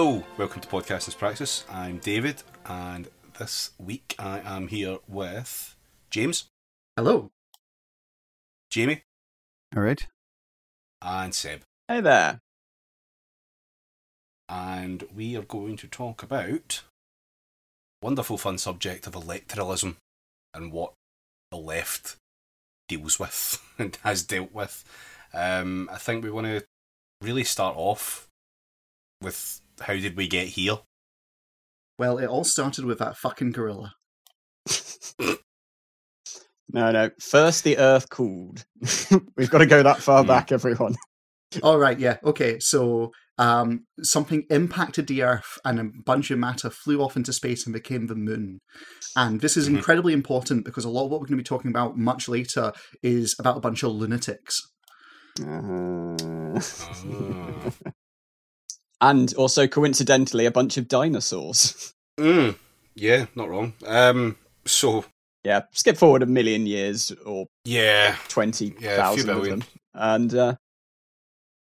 Hello, welcome to Podcasters Praxis. I'm David, and this week I am here with James, Hello. Jamie, All right. and Seb. Hey there. And we are going to talk about wonderful fun subject of electoralism and what the left deals with and has dealt with. Um, I think we want to really start off with how did we get here? Well, it all started with that fucking gorilla. No, no. First, the Earth cooled. We've got to go that far Hmm. back, everyone. All right, yeah, okay. So, um, something impacted the Earth, and a bunch of matter flew off into space and became the Moon. And this is Mhm. incredibly important because a lot of what we're going to be talking about much later is about a bunch of lunatics. Uh-huh. And also, coincidentally, a bunch of dinosaurs. Mm, yeah, not wrong. Um, so Yeah, skip forward a million years or yeah, twenty Yeah, thousand of them, and uh,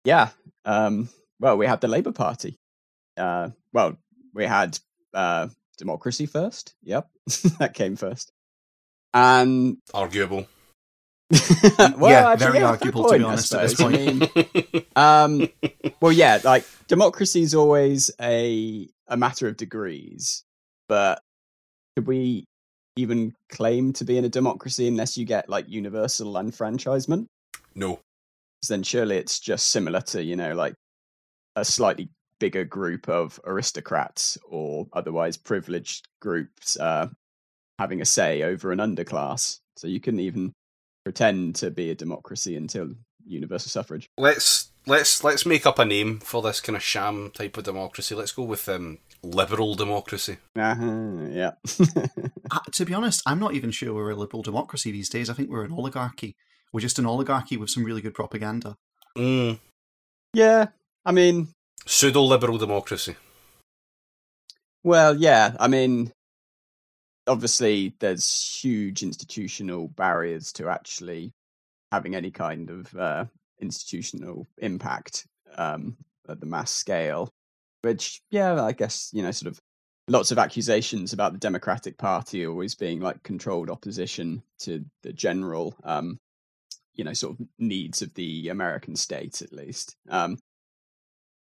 yeah, um, well, we had the Labour Party. Uh, well, we had uh, democracy first. Yep, that came first, and arguable. well, Yeah, actually, very yeah, fair arguable, to be honest, at this suppose. I mean, um, well, yeah, like democracy is always a a matter of degrees, but could we even claim to be in a democracy unless you get like universal enfranchisement? No. then surely it's just similar to you know like a slightly bigger group of aristocrats or otherwise privileged groups uh, having a say over an underclass. So you couldn't even pretend to be a democracy until universal suffrage. let's let's let's make up a name for this kind of sham type of democracy. Let's go with um, liberal democracy. Uh-huh, yeah. Uh, to be honest, I'm not even sure we're a liberal democracy these days. I think we're an oligarchy. We're just an oligarchy with some really good propaganda. Mm. yeah. I mean, Pseudo liberal democracy. well, yeah. I mean, obviously, there's huge institutional barriers to actually having any kind of uh, institutional impact um, at the mass scale. Which, yeah, I guess you know, sort of lots of accusations about the Democratic Party always being like controlled opposition to the general, um, you know, sort of needs of the American state, at least. Um,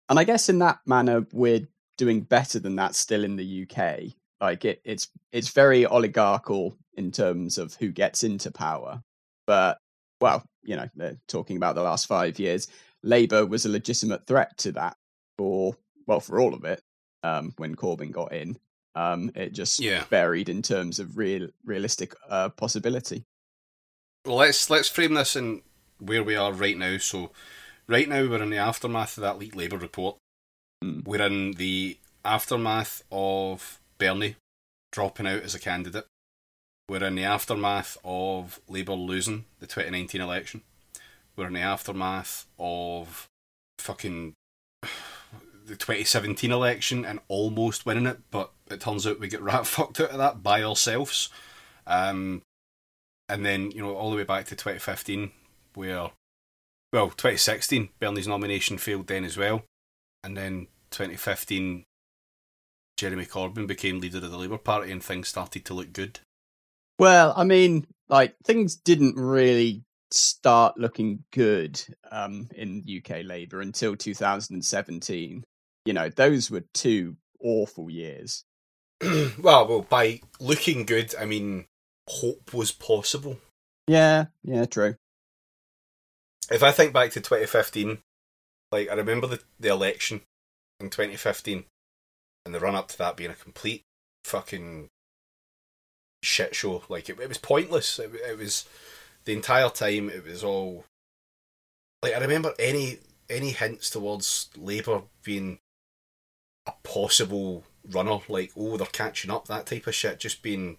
and I guess in that manner, we're doing better than that still in the UK. Like it, it's it's very oligarchical in terms of who gets into power. But well, you know, they're talking about the last five years. Labour was a legitimate threat to that for well for all of it. Um, when Corbyn got in, um, it just Yeah. varied in terms of real realistic uh, possibility. Well, let's let's frame this in where we are right now. So, right now we're in the aftermath of that leaked Labour report. Mm. We're in the aftermath of Bernie dropping out as a candidate. We're in the aftermath of Labour losing the 2019 election. We're in the aftermath of fucking the 2017 election and almost winning it, but it turns out we get rat fucked out of that by ourselves. Um, and then, you know, all the way back to 2015, where, well, 2016, Bernie's nomination failed then as well. And then 2015, Jeremy Corbyn became leader of the Labour Party and things started to look good. Well, I mean, like things didn't really start looking good um, in UK Labour until 2017. You know, those were two awful years. well, well, by looking good, I mean hope was possible. Yeah, yeah, true. If I think back to 2015, like I remember the, the election in 2015 and the run up to that being a complete fucking shit show. Like it, it was pointless. It, it was the entire time. It was all like I remember any any hints towards Labour being a possible runner. Like oh they're catching up. That type of shit. Just being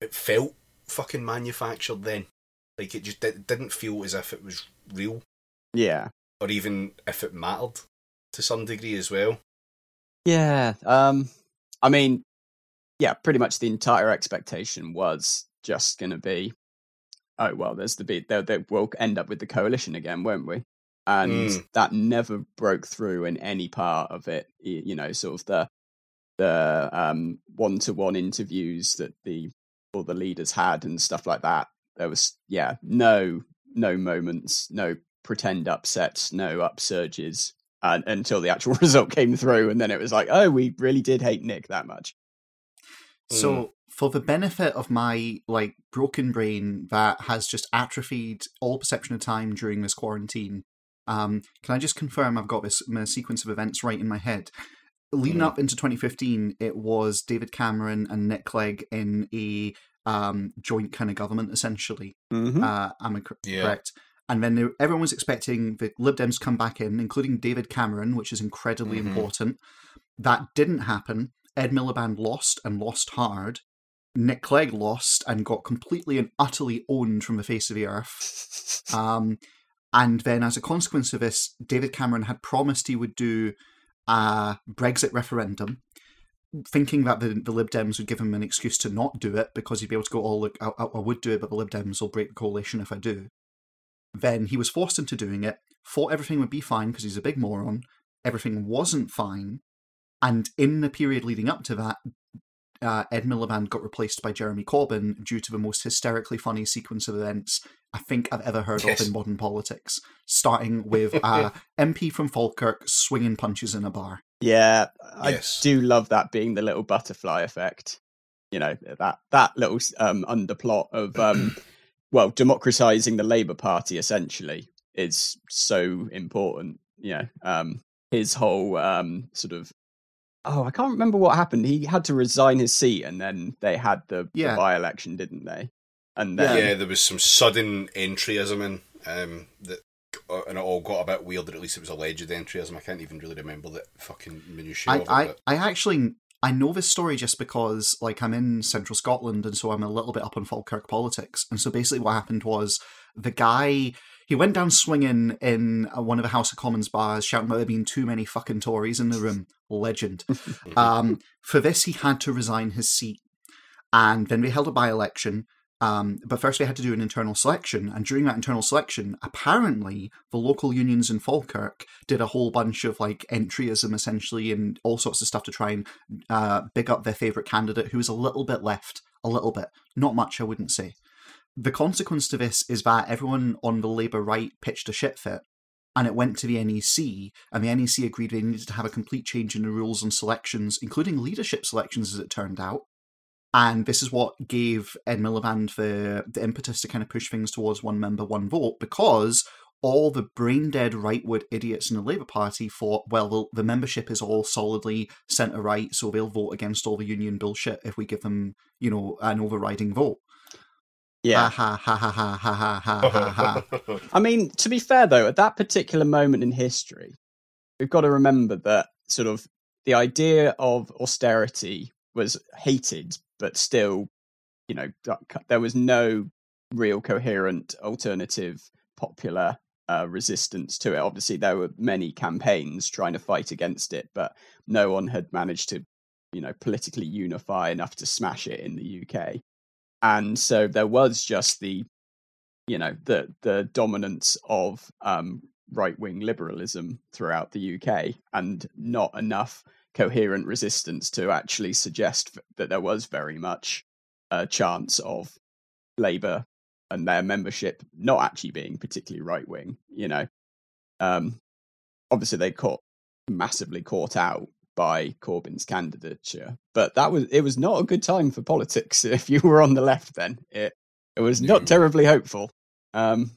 it felt fucking manufactured then. Like it just it didn't feel as if it was real Yeah. or even if it mattered to some degree as well. Yeah. Um I mean, yeah, pretty much the entire expectation was just going to be oh well, there's the bit they they will end up with the coalition again, won't we? and Mm. that never broke through in any part of it. You know, sort of the the um, one-to-one interviews that the all the leaders had and stuff like that. There was yeah, no no moments, no pretend upsets, no upsurges uh, until the actual result came through, and then it was like, oh, we really did hate Nick that much. So, for the benefit of my like broken brain that has just atrophied all perception of time during this quarantine, um, can I just confirm I've got this my sequence of events right in my head? Leading Mhm. up into 2015, it was David Cameron and Nick Clegg in a um, joint kind of government, essentially. Mm-hmm. Uh, am I cor- Yeah. correct? And then everyone was expecting the Lib Dems to come back in, including David Cameron, which is incredibly Mhm. important. That didn't happen. Ed Miliband lost and lost hard. Nick Clegg lost and got completely and utterly owned from the face of the earth. Um, and then, as a consequence of this, David Cameron had promised he would do a Brexit referendum, thinking that the, the Lib Dems would give him an excuse to not do it because he'd be able to go, oh, look, I I would do it, but the Lib Dems will break the coalition if I do. Then he was forced into doing it, thought everything would be fine because he's a big moron. Everything wasn't fine. And in the period leading up to that, uh, Ed Miliband got replaced by Jeremy Corbyn due to the most hysterically funny sequence of events I think I've ever heard Yes. of in modern politics, starting with a MP from Falkirk swinging punches in a bar. Yeah, I Yes. do love that being the little butterfly effect. You know that that little um, underplot of um, well, democratizing the Labour Party essentially is so important. You know, um, his whole um, sort of oh, I can't remember what happened. He had to resign his seat, and then they had the, Yeah. the by-election, didn't they? And Yeah. then yeah, there was some sudden entryism in um, that, uh, and it all got a bit weird. Or at least it was alleged entryism. I can't even really remember the fucking minutiae I, of it. I, but- I actually I know this story just because like I'm in central Scotland and so I'm a little bit up on Falkirk politics. And so basically what happened was the guy he went down swinging in uh, one of the House of Commons bars, shouting about there being too many fucking Tories in the room. Legend. Um, for this, he had to resign his seat, and then they held a by-election. Um, but first, we had to do an internal selection, and during that internal selection, apparently the local unions in Falkirk did a whole bunch of like entryism, essentially, and all sorts of stuff to try and uh, big up their favourite candidate, who was a little bit left, a little bit, not much, I wouldn't say. The consequence to this is that everyone on the Labour right pitched a shit fit, and it went to the NEC, and the NEC agreed they needed to have a complete change in the rules on selections, including leadership selections, as it turned out. And this is what gave Ed Miliband the, the impetus to kind of push things towards one member, one vote, because all the brain dead rightward idiots in the Labour Party thought, well, the, the membership is all solidly centre right, so they'll vote against all the union bullshit if we give them, you know, an overriding vote. Yeah. Ha, ha, ha, ha, ha, ha, ha, ha. I mean, to be fair, though, at that particular moment in history, we've got to remember that sort of the idea of austerity was hated but still, you know, there was no real coherent alternative popular uh, resistance to it. Obviously, there were many campaigns trying to fight against it, but no one had managed to, you know, politically unify enough to smash it in the UK. And so there was just the you know the the dominance of um, right wing liberalism throughout the UK, and not enough coherent resistance to actually suggest that there was very much a chance of Labour and their membership not actually being particularly right wing. You know, um, obviously they caught massively caught out by Corbyn's candidature, but that was it was not a good time for politics if you were on the left. Then it it was No. not terribly hopeful. Um,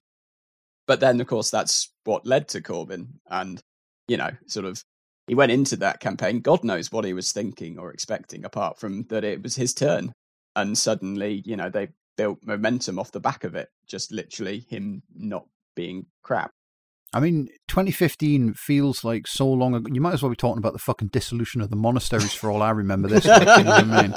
but then, of course, that's what led to Corbyn, and you know, sort of, he went into that campaign. God knows what he was thinking or expecting, apart from that it was his turn, and suddenly, you know, they built momentum off the back of it. Just literally him not being crap. I mean, 2015 feels like so long ago. You might as well be talking about the fucking dissolution of the monasteries for all I remember this. you know what I mean?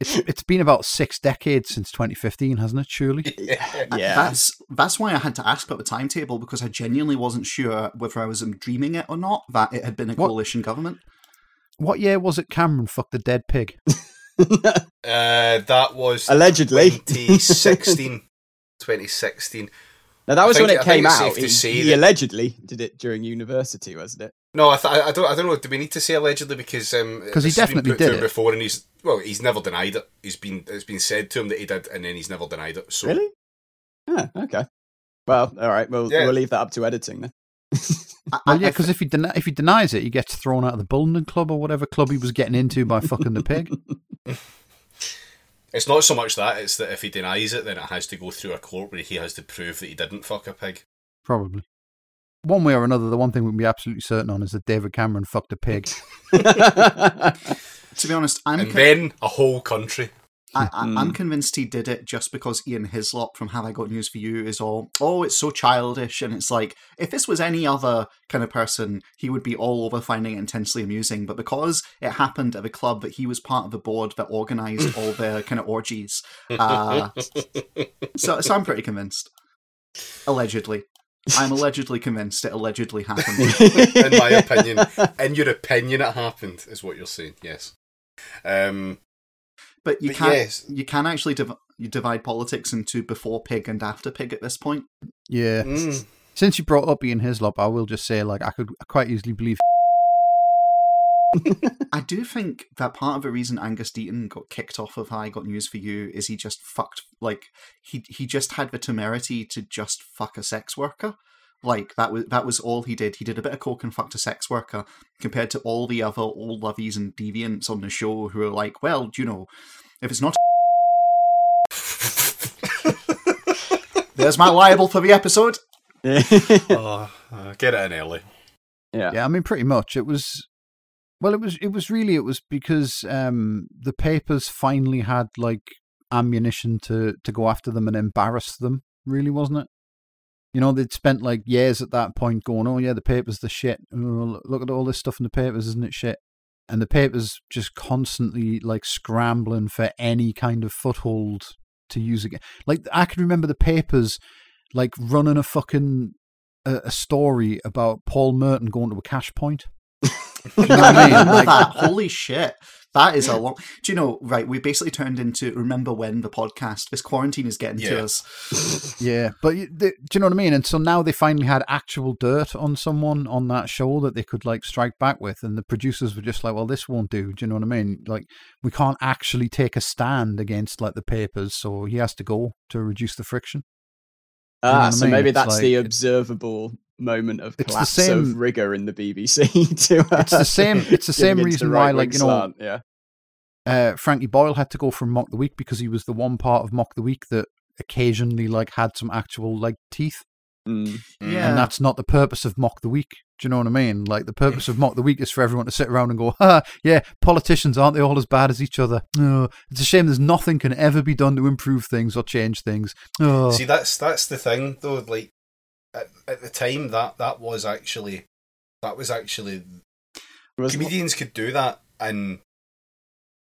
It's, it's been about six decades since 2015, hasn't it, surely? yeah. Yeah, That's that's why I had to ask about the timetable because I genuinely wasn't sure whether I was dreaming it or not that it had been a What- coalition government. What year was it Cameron fucked the dead pig? Uh, that was allegedly. 2016. 2016. Now that was when it I came out. safe to He, say he that- allegedly did it during university, wasn't it? No, I, th- I don't. I don't know. Do we need to say allegedly because um, 'Cause he this been definitely put did it. before, and he's well, he's never denied it. He's been it's been said to him that he did, and then he's never denied it. So Really? Yeah. Okay. Well, all right. We'll Yeah. we'll leave that up to editing then. Well, yeah, because if he deni- if he denies it, he gets thrown out of the bowling club or whatever club he was getting into by fucking the pig. it's not so much that; it's that if he denies it, then it has to go through a court where he has to prove that he didn't fuck a pig. Probably. One way or another, the one thing we can be absolutely certain on is that David Cameron fucked a pig. to be honest, I'm and con- then a whole country. I, I, I'm Mm. convinced he did it just because Ian Hislop from Have I Got News for You is all, oh, it's so childish. And it's like, if this was any other kind of person, he would be all over finding it intensely amusing. But because it happened at a club that he was part of the board that organized all their kind of orgies, uh, so, so I'm pretty convinced. Allegedly. I'm allegedly convinced it allegedly happened. in my opinion, in your opinion, it happened, is what you're saying. Yes. Um, But you But can yes. you can actually div- you divide politics into before pig and after pig at this point. Yeah. mm, Since you brought up Ian Hislop, I will just say, like, I could quite easily believe. I do think that part of the reason Angus Deayton got kicked off of I Got News for You is he just fucked like he he just had the temerity to just fuck a sex worker. Like that was that was all he did. He did a bit of coke and fucked a sex worker, compared to all the other old lovies and deviants on the show who are like, well, you know, if it's not, there's my libel for the episode. oh, uh, get it in early. yeah. Yeah, I mean, pretty much. It was. Well, it was. It was really. It was because um, the papers finally had like ammunition to to go after them and embarrass them. Really, wasn't it? You know, they'd spent like years at that point going, "Oh yeah, the papers, the shit. Oh, look at all this stuff in the papers, isn't it shit?" And the papers just constantly like scrambling for any kind of foothold to use again. Like I can remember the papers like running a fucking a, a story about Paul Merton going to a cash point. Do you know what I mean? Like- that. Holy shit. That is a long. Do you know, right? We basically turned into Remember When the podcast. This quarantine is getting to us. Yeah, but y- they, do you know what I mean? And so now they finally had actual dirt on someone on that show that they could like strike back with, and the producers were just like, "Well, this won't do." Do you know what I mean? Like, we can't actually take a stand against like the papers, so he has to go to reduce the friction. you know Ah, I so mean? maybe It's that's the observable moment of It's the collapse same- of rigor in the BBC. to, uh, It's the same. It's the same reason why, like you know, slant, yeah. uh, Frankie Boyle had to go from Mock the Week because he was the one part of Mock the Week that occasionally like had some actual like teeth. Mm. Yeah. And that's not the purpose of Mock the Week. Do you know what I mean? Like the purpose of Mock the Week is for everyone to sit around and go, "Ha, yeah, politicians aren't they all as bad as each other? No, it's a shame there's nothing can ever be done to improve things or change things." Oh, See, that's that's the thing though. Like at, at the time, that that was actually that was actually It was- comedians could do that, and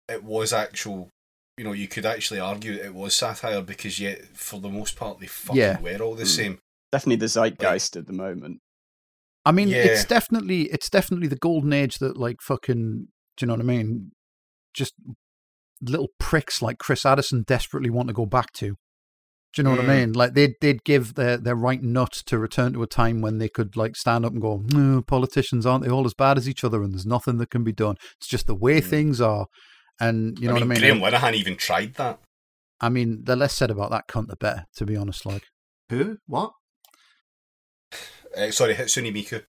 it was actual. You know, you could actually argue it was satire because yet, for the most part, they fucking Yeah. were all the Mm. same. definitely the zeitgeist at the moment. I mean, it's definitely it's definitely the golden age that like fucking. Do you know what I mean? Just little pricks like Chris Addison desperately want to go back to. Do you know what I Mm. mean? Like they'd they'd give their their right nut to return to a time when they could like stand up and go, no, politicians aren't they all as bad as each other, and there's nothing that can be done. It's just the way Mm. things are. And you know what I mean, what I Graham mean? Linehan even tried that. I mean, the less said about that cunt, the better. To be honest, like Who? What? Uh, sorry, Hatsune Miku.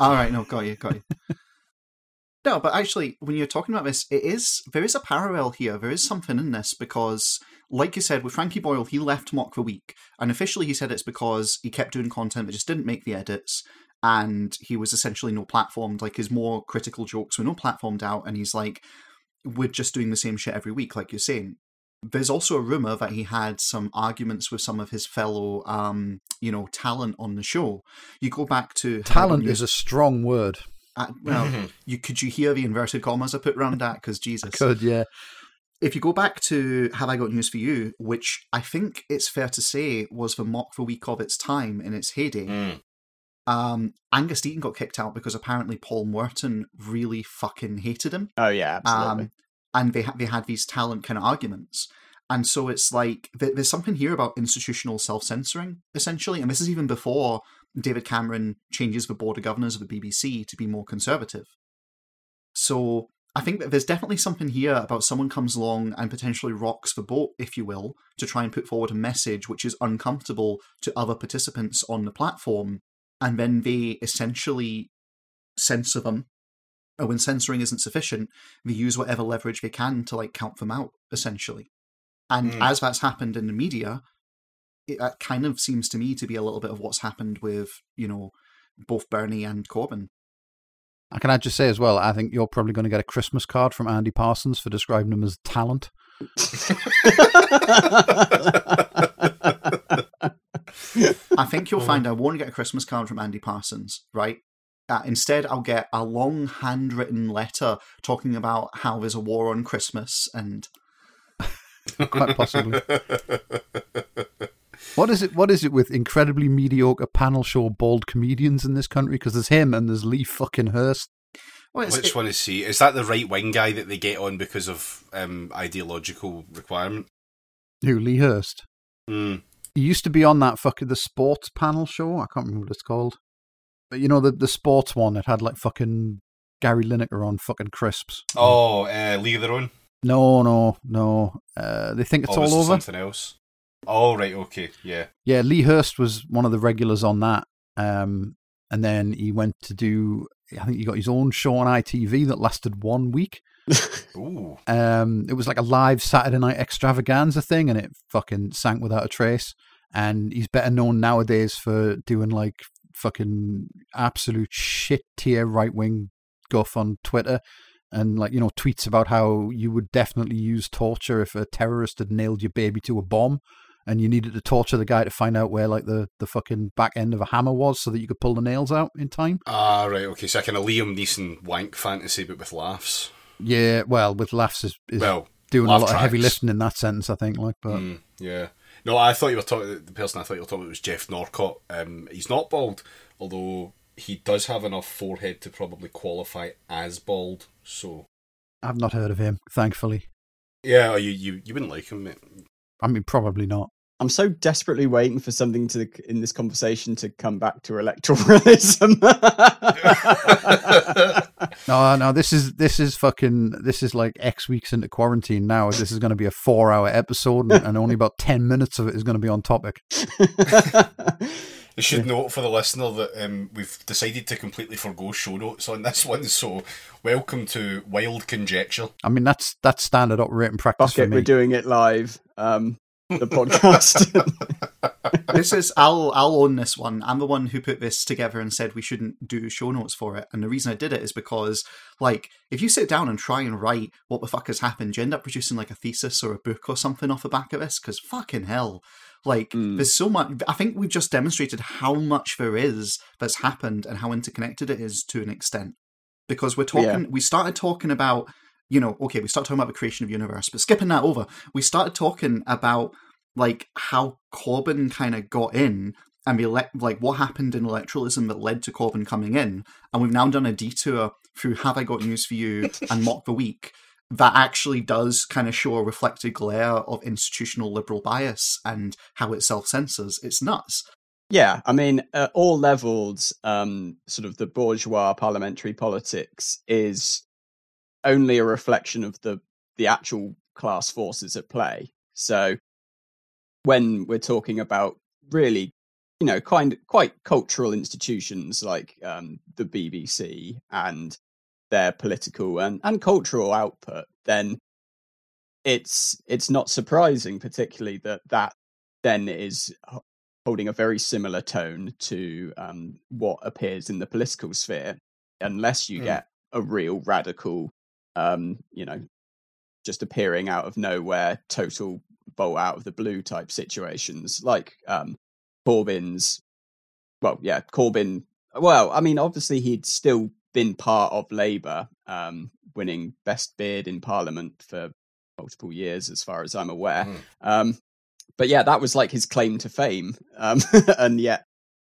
All right, no, got you, got you. no, but actually, when you're talking about this, it is there is a parallel here. There is something in this because, like you said, with Frankie Boyle, he left Mock the Week, and officially he said it's because he kept doing content that just didn't make the edits, and he was essentially no platformed. Like his more critical jokes were no platformed out, and he's like, we're just doing the same shit every week, like you're saying. There's also a rumor that he had some arguments with some of his fellow, um, you know, talent on the show. You go back to talent is a strong word. uh, well, you could you hear the inverted commas I put around that? Because Jesus, Could yeah. If you go back to Have I Got News for You, which I think it's fair to say was the mock for week of its time in its heyday, Mm. um, Angus Deayton got kicked out because apparently Paul Merton really fucking hated him, Oh yeah, absolutely. um, and they ha- they had these talent kind of arguments. And so it's like there's something here about institutional self censoring, essentially. And this is even before David Cameron changes the board of governors of the BBC to be more conservative. So I think that there's definitely something here about someone comes along and potentially rocks the boat, if you will, to try and put forward a message which is uncomfortable to other participants on the platform. And then they essentially censor them or when censoring isn't sufficient, they use whatever leverage they can to like count them out, essentially. And mm. as that's happened in the media, it that kind of seems to me to be a little bit of what's happened with, you know, both Bernie and Corbyn. And can I just say as well, I think you're probably going to get a Christmas card from Andy Parsons for describing him as talent. I think you'll find I won't get a Christmas card from Andy Parsons, right? Uh, instead, I'll get a long handwritten letter talking about how there's a war on Christmas and. Quite possibly. what is it? What is it with incredibly mediocre panel show bald comedians in this country? Because there's him and there's Lee fucking Hurst. Well, Which it, one is he? Is that the right wing guy that they get on because of um, ideological requirement? Who Lee Hurst? Mm. He used to be on that fucking the sports panel show. I can't remember what it's called. But you know the the sports one that had like fucking Gary Lineker on fucking crisps. Oh, uh, League of Their Own. No, no, no. Uh, they think it's oh, all over. Something else. Oh right, okay, yeah. Yeah, Lee Hurst was one of the regulars on that. Um, and then he went to do. I think he got his own show on ITV that lasted one week. Ooh. Um, it was like a live Saturday night extravaganza thing, and it fucking sank without a trace. And he's better known nowadays for doing like fucking absolute shit tier right wing guff on Twitter and like you know tweets about how you would definitely use torture if a terrorist had nailed your baby to a bomb and you needed to torture the guy to find out where like the, the fucking back end of a hammer was so that you could pull the nails out in time. Ah, right, okay. So kind of Liam Neeson wank fantasy, but with laughs. Yeah, well, with laughs is, is well, doing a lot tracks. of heavy lifting in that sentence, I think. Like, but mm, yeah, no, I thought you were talking. The person I thought you were talking about was Geoff Norcott. Um, he's not bald, although he does have enough forehead to probably qualify as bald. So I've not heard of him, thankfully. Yeah, you you, you wouldn't like him, mate. I mean, probably not. I'm so desperately waiting for something to in this conversation to come back to electoralism. no, no, this is this is fucking this is like X weeks into quarantine now. This is going to be a four hour episode, and, and only about ten minutes of it is going to be on topic. I should yeah. note for the listener that um, we've decided to completely forego show notes on this one, so welcome to wild conjecture. I mean, that's that's standard operating practice Bucket, for me. We're doing it live. Um, the podcast. this is I'll I'll own this one. I'm the one who put this together and said we shouldn't do show notes for it. And the reason I did it is because like if you sit down and try and write what the fuck has happened, you end up producing like a thesis or a book or something off the back of this. Because fucking hell, like mm. there's so much. I think we've just demonstrated how much there is that's happened and how interconnected it is to an extent. Because we're talking, yeah. we started talking about you know, okay, we start talking about the creation of universe, but skipping that over, we started talking about like how Corbyn kind of got in and we let like what happened in electoralism that led to Corbyn coming in, and we've now done a detour through Have I Got News for You and Mock the Week that actually does kind of show a reflected glare of institutional liberal bias and how it self censors. It's nuts. Yeah, I mean, at all levels, um, sort of the bourgeois parliamentary politics is only a reflection of the the actual class forces at play. So when we're talking about really, you know, kind quite cultural institutions like um, the BBC and their political and, and cultural output, then it's it's not surprising, particularly that that then is holding a very similar tone to um, what appears in the political sphere, unless you mm. get a real radical um, you know, just appearing out of nowhere, total bolt out of the blue type situations, like um, Corbyn's. Well, yeah, Corbyn. Well, I mean, obviously he'd still been part of Labour, um, winning best beard in Parliament for multiple years, as far as I'm aware. Mm. Um, but yeah, that was like his claim to fame, um, and yet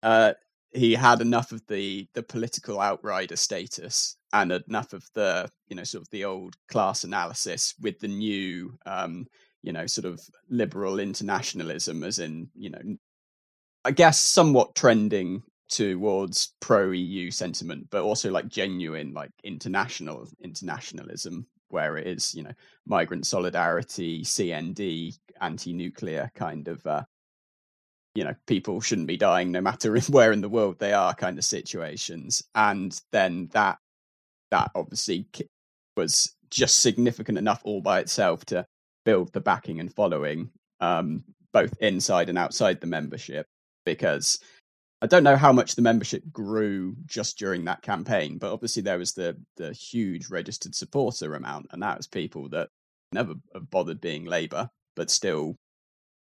uh, he had enough of the the political outrider status and enough of the you know sort of the old class analysis with the new um, you know, sort of liberal internationalism, as in, you know, I guess somewhat trending towards pro EU sentiment, but also like genuine like international internationalism, where it is you know migrant solidarity, CND, anti-nuclear kind of uh, you know people shouldn't be dying no matter where in the world they are kind of situations, and then that that obviously was just significant enough all by itself to build the backing and following um, both inside and outside the membership. Because I don't know how much the membership grew just during that campaign, but obviously there was the the huge registered supporter amount, and that was people that never bothered being Labour, but still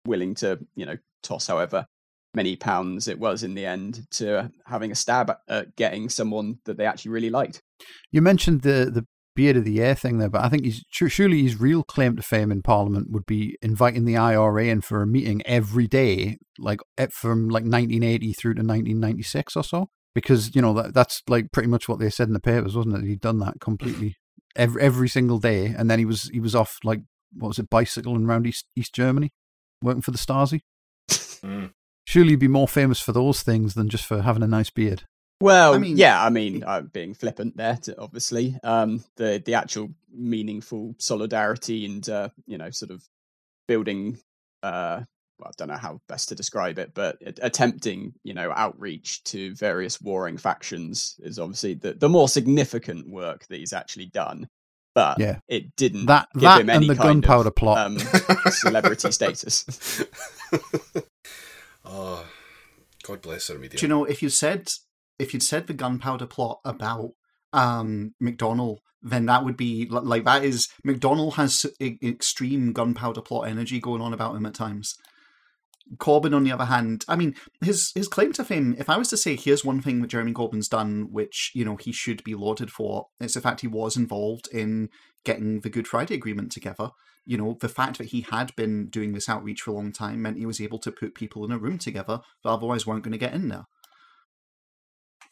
willing to, you know, toss however many pounds it was in the end to having a stab at getting someone that they actually really liked. You mentioned the the beard of the air thing there, but I think he's surely his real claim to fame in Parliament would be inviting the IRA in for a meeting every day, like from like 1980 through to 1996 or so. Because you know that that's like pretty much what they said in the papers, wasn't it? He'd done that completely every every single day, and then he was he was off like what was it, bicycling around East East Germany, working for the Stasi. Mm. Surely you'd be more famous for those things than just for having a nice beard. Well, I mean, yeah, I mean, I'm being flippant there, to, obviously. Um, the the actual meaningful solidarity and uh, you know, sort of building. Uh, well, I don't know how best to describe it, but attempting, you know, outreach to various warring factions is obviously the the more significant work that he's actually done. But yeah. it didn't that give that him any and the kind gunpowder of, plot um, celebrity status. oh, God bless her media. Do you know if you said if you'd said the gunpowder plot about um, McDonnell, then that would be like that is McDonnell has extreme gunpowder plot energy going on about him at times. Corbyn, on the other hand, I mean, his his claim to fame. If I was to say, here's one thing that Jeremy Corbyn's done, which you know he should be lauded for, it's the fact he was involved in getting the Good Friday Agreement together. You know, the fact that he had been doing this outreach for a long time meant he was able to put people in a room together that otherwise weren't going to get in there.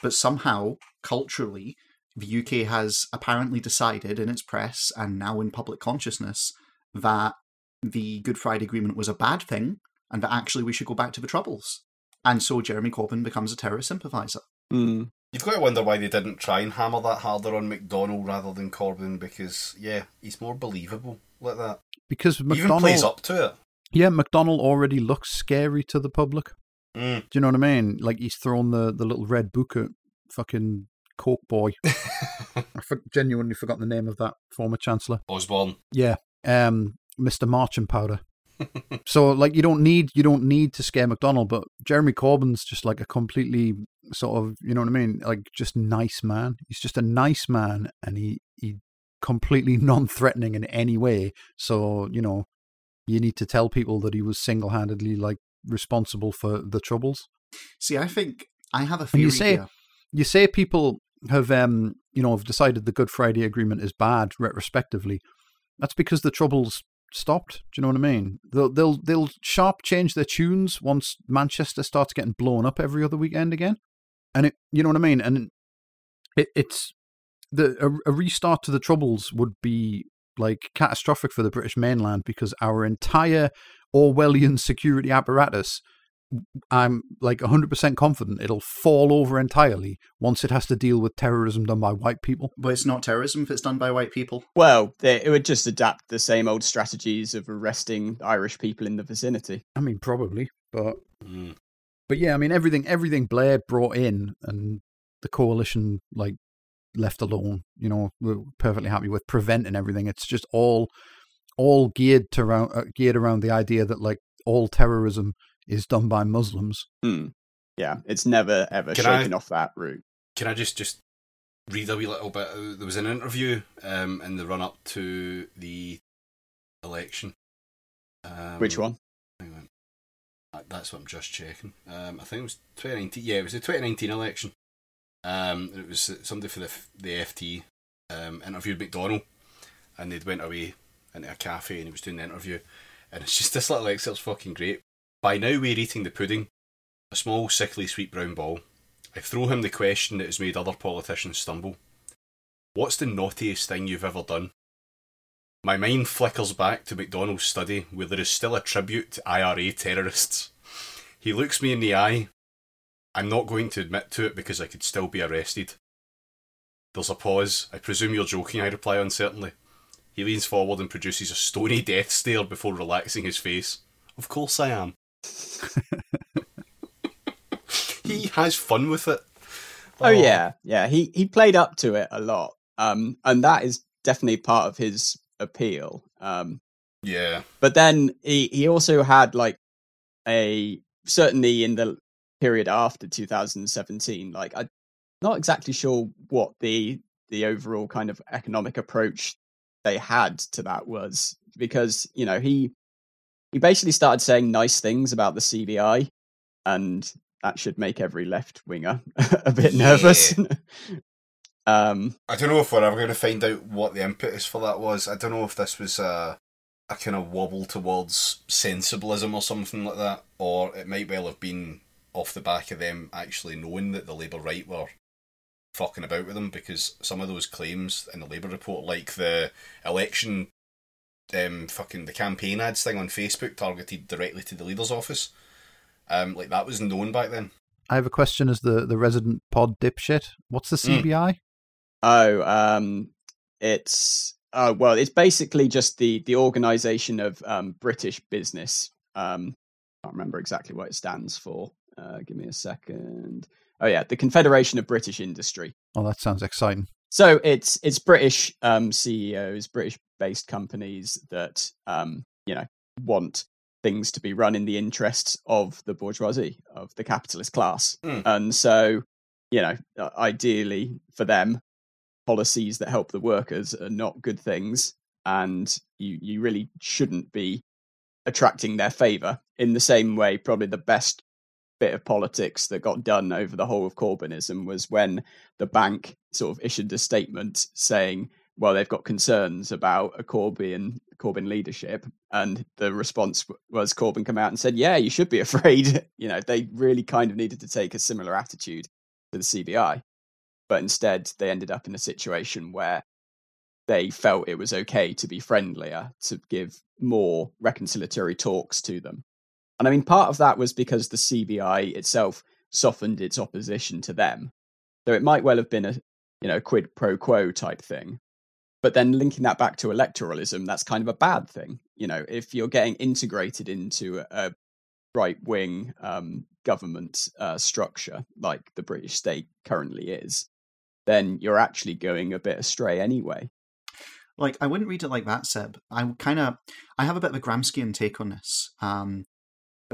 But somehow, culturally, the UK has apparently decided in its press and now in public consciousness that the Good Friday Agreement was a bad thing and that actually we should go back to the Troubles. And so Jeremy Corbyn becomes a terrorist sympathiser. Mm. You've got to wonder why they didn't try and hammer that harder on McDonnell rather than Corbyn because, yeah, he's more believable like that. Because McDonnell. He even plays up to it. Yeah, McDonnell already looks scary to the public. Mm. Do you know what I mean? Like he's thrown the, the little red book at fucking Coke Boy. I for, genuinely forgot the name of that former chancellor. Osborne. Yeah, um, Mr. Marching Powder. So like you don't need you don't need to scare McDonnell, but Jeremy Corbyn's just like a completely sort of you know what I mean, like just nice man. He's just a nice man, and he he completely non-threatening in any way. So you know you need to tell people that he was single-handedly like responsible for the troubles. See, I think I have a theory you say, here. You say people have, um, you know, have decided the Good Friday Agreement is bad retrospectively. That's because the troubles stopped. Do you know what I mean? They'll they'll they'll sharp change their tunes once Manchester starts getting blown up every other weekend again, and it, you know what I mean. And it, it's the a, a restart to the troubles would be like catastrophic for the British mainland because our entire Orwellian security apparatus, I'm like 100% confident it'll fall over entirely once it has to deal with terrorism done by white people. But it's not terrorism if it's done by white people. Well, they, it would just adapt the same old strategies of arresting Irish people in the vicinity. I mean, probably, but mm. but yeah, I mean everything everything Blair brought in and the coalition like left alone. You know, we're perfectly happy with preventing everything. It's just all all geared to around uh, geared around the idea that like all terrorism is done by Muslims. Mm. Yeah, it's never ever can shaken I, off that route. Can I just just read a wee little bit? There was an interview um, in the run up to the election. Um, Which one? That's what I'm just checking. Um, I think it was 2019. Yeah, it was the 2019 election. Um, it was somebody for the the FT um, interviewed McDonnell, and they'd went away into a cafe and he was doing the interview. And it's just this little excerpt's fucking great. By now we're eating the pudding, a small, sickly, sweet brown ball. I throw him the question that has made other politicians stumble. What's the naughtiest thing you've ever done? My mind flickers back to McDonnell's study where there is still a tribute to IRA terrorists. He looks me in the eye. I'm not going to admit to it because I could still be arrested. There's a pause. I presume you're joking, I reply uncertainly. He leans forward and produces a stony death stare before relaxing his face. Of course I am. he has fun with it. Oh, yeah, yeah. He he played up to it a lot, um, and that is definitely part of his appeal. Um, Yeah. but then he he also had like a certainly in the period after 2017 like i'm not exactly sure what the the overall kind of economic approach they had to that was because you know he he basically started saying nice things about the cbi and that should make every left winger a bit nervous um I don't know if we're ever going to find out what the impetus for that was. I don't know if this was a, a kind of wobble towards sensibilism or something like that, or it might well have been off the back of them actually knowing that the Labour right were fucking about with them because some of those claims in the Labour report, like the election, um, fucking the campaign ads thing on Facebook targeted directly to the leader's office, um, like that was known back then. I have a question as the, the resident pod dipshit. What's the Mm. CBI? Oh, um, it's oh well, it's basically just the the organisation of um, British business. Um, I can't remember exactly what it stands for. Uh, give me a second. Oh yeah, the Confederation of British Industry. Oh, that sounds exciting. So it's it's British um, CEOs, British based companies that um, you know want things to be run in the interests of the bourgeoisie of the capitalist class, Mm. and so you know uh, ideally for them, policies that help the workers are not good things, and you you really shouldn't be attracting their favour in the same way. Probably the best bit of politics that got done over the whole of Corbynism was when the bank sort of issued a statement saying, well, they've got concerns about a Corbyn Corbyn leadership, and the response was Corbyn come out and said, yeah, you should be afraid. you know, they really kind of needed to take a similar attitude to the CBI, but instead they ended up in a situation where they felt it was okay to be friendlier, to give more reconciliatory talks to them. And I mean, part of that was because the CBI itself softened its opposition to them. So it might well have been a you know quid pro quo type thing. But then linking that back to electoralism, that's kind of a bad thing. You know, if you're getting integrated into a, right wing um, government uh, structure like the British state currently is, then you're actually going a bit astray anyway. Like, I wouldn't read it like that, Seb. I kind of, I have a bit of a Gramscian take on this, um,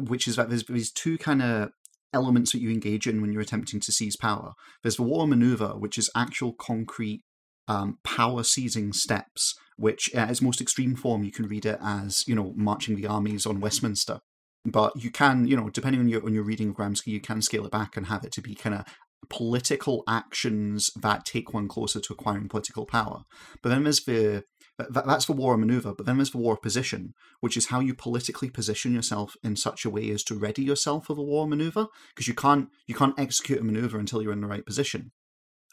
which is that there's these two kind of elements that you engage in when you're attempting to seize power. There's the war maneuver, which is actual concrete um, power seizing steps, which at its most extreme form, you can read it as, you know, marching the armies on Westminster. But you can, you know, depending on your on your reading of Gramsci, you can scale it back and have it to be kind of political actions that take one closer to acquiring political power. But then there's the that, that's the war maneuver. But then there's the war position, which is how you politically position yourself in such a way as to ready yourself for the war maneuver, because you can't you can't execute a maneuver until you're in the right position.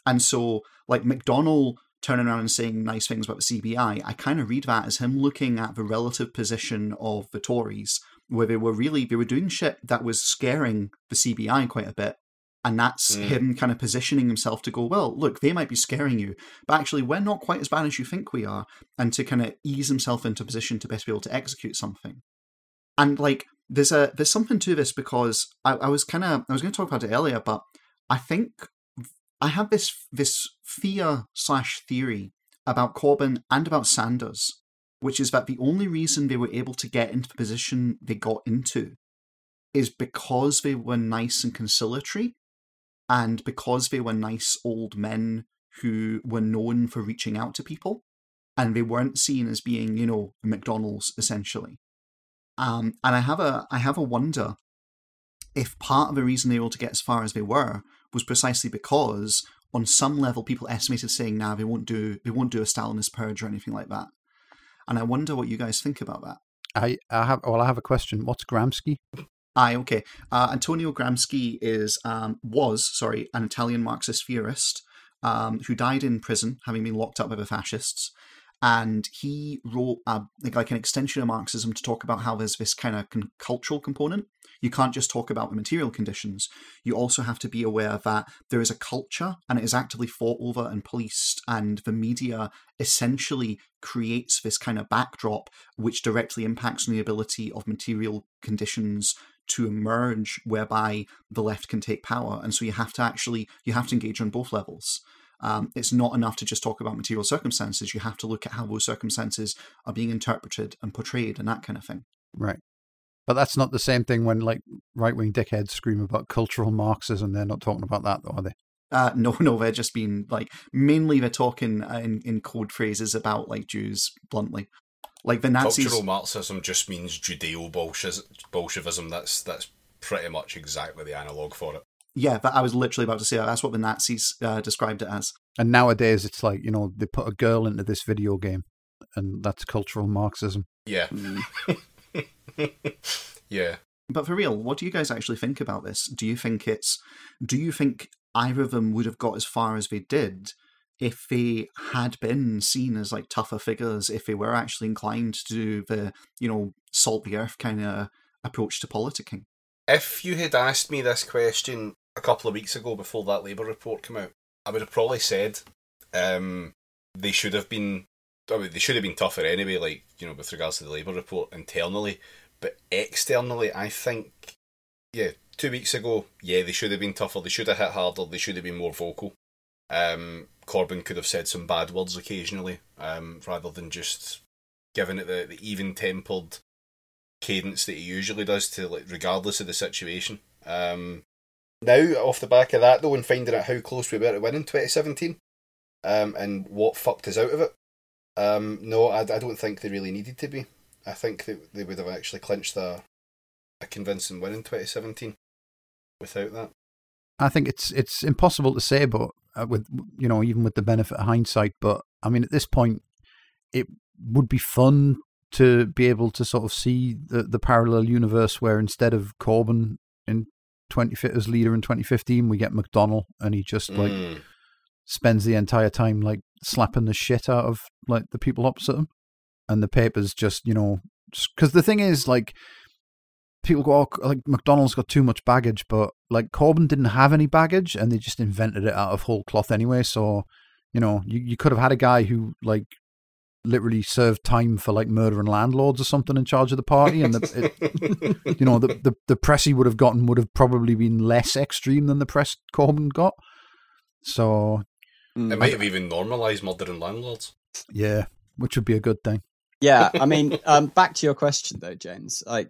And so, like McDonnell turning around and saying nice things about the CBI, I kind of read that as him looking at the relative position of the Tories, where they were really they were doing shit that was scaring the CBI quite a bit. And that's Mm. him kind of positioning himself to go, well, look, they might be scaring you, but actually, we're not quite as bad as you think we are, and to kind of ease himself into a position to best be able to execute something. And like, there's a there's something to this because I, I was kind of I was going to talk about it earlier, but I think I have this this fear slash theory about Corbyn and about Sanders, which is that the only reason they were able to get into the position they got into is because they were nice and conciliatory, and because they were nice old men who were known for reaching out to people, and they weren't seen as being, you know, McDonnell's essentially. Um, and I have a I have a wonder if part of the reason they were able to get as far as they were was precisely because on some level people estimated saying now they won't do they won't do a Stalinist purge or anything like that. And I wonder what you guys think about that. I, I have well, I have a question. What's Gramsci? Aye, okay. Uh, Antonio Gramsci is um, was sorry an Italian Marxist theorist um, who died in prison, having been locked up by the fascists. And he wrote a, like, an extension of Marxism to talk about how there's this kind of con- cultural component. You can't just talk about the material conditions. You also have to be aware that there is a culture and it is actively fought over and policed, and the media essentially creates this kind of backdrop which directly impacts on the ability of material conditions to emerge whereby the left can take power and so you have to actually you have to engage on both levels um, it's not enough to just talk about material circumstances you have to look at how those circumstances are being interpreted and portrayed and that kind of thing Right. But that's not the same thing when like right wing dickheads scream about cultural Marxism. They're not talking about that, though, are they? uh, no no they're just being like mainly they're talking uh, in, in code phrases about like jews bluntly like the nazis Cultural Marxism just means Judeo Bolshevism. That's that's pretty much exactly the analog for it. Yeah but i was literally about to say that. that's what the nazis uh, described it as And nowadays, it's like you know they put a girl into this video game, and that's cultural Marxism. Yeah, Mm. yeah. But for real, what do you guys actually think about this? Do you think it's do you think either of them would have got as far as they did if they had been seen as like tougher figures, if they were actually inclined to do the, you know, salt the earth kind of approach to politicking? If you had asked me this question a couple of weeks ago before that Labour report came out, I would have probably said um, they should have been. I mean, they should have been tougher anyway. Like you know, with regards to the Labour report internally, but externally, I think, yeah, two weeks ago, yeah, they should have been tougher. They should have hit harder. They should have been more vocal. Um, Corbyn could have said some bad words occasionally, um, rather than just giving it the, the even tempered cadence that he usually does to like regardless of the situation. Um, now, off the back of that though, and finding out how close we were to winning 2017, um, and what fucked us out of it, um, no, I, I don't think they really needed to be. I think that they would have actually clinched a, a convincing win in 2017 without that. I think it's it's impossible to say, but uh, with you know even with the benefit of hindsight, but I mean at this point, it would be fun to be able to sort of see the the parallel universe where instead of Corbyn in twenty as leader in twenty fifteen, we get McDonnell, and he just like Mm. spends the entire time like slapping the shit out of like the people opposite him, and the papers just you know because the thing is like people go oh, like McDonnell's got too much baggage, but like Corbyn didn't have any baggage, and they just invented it out of whole cloth anyway. So you know you you could have had a guy who like literally served time for like murdering landlords or something in charge of the party, and the, it, you know the, the the press he would have gotten would have probably been less extreme than the press Corbyn got. So Mm. It might have even normalised murdering landlords. yeah, which would be a good thing. Yeah, I mean, um, back to your question though, James. Like,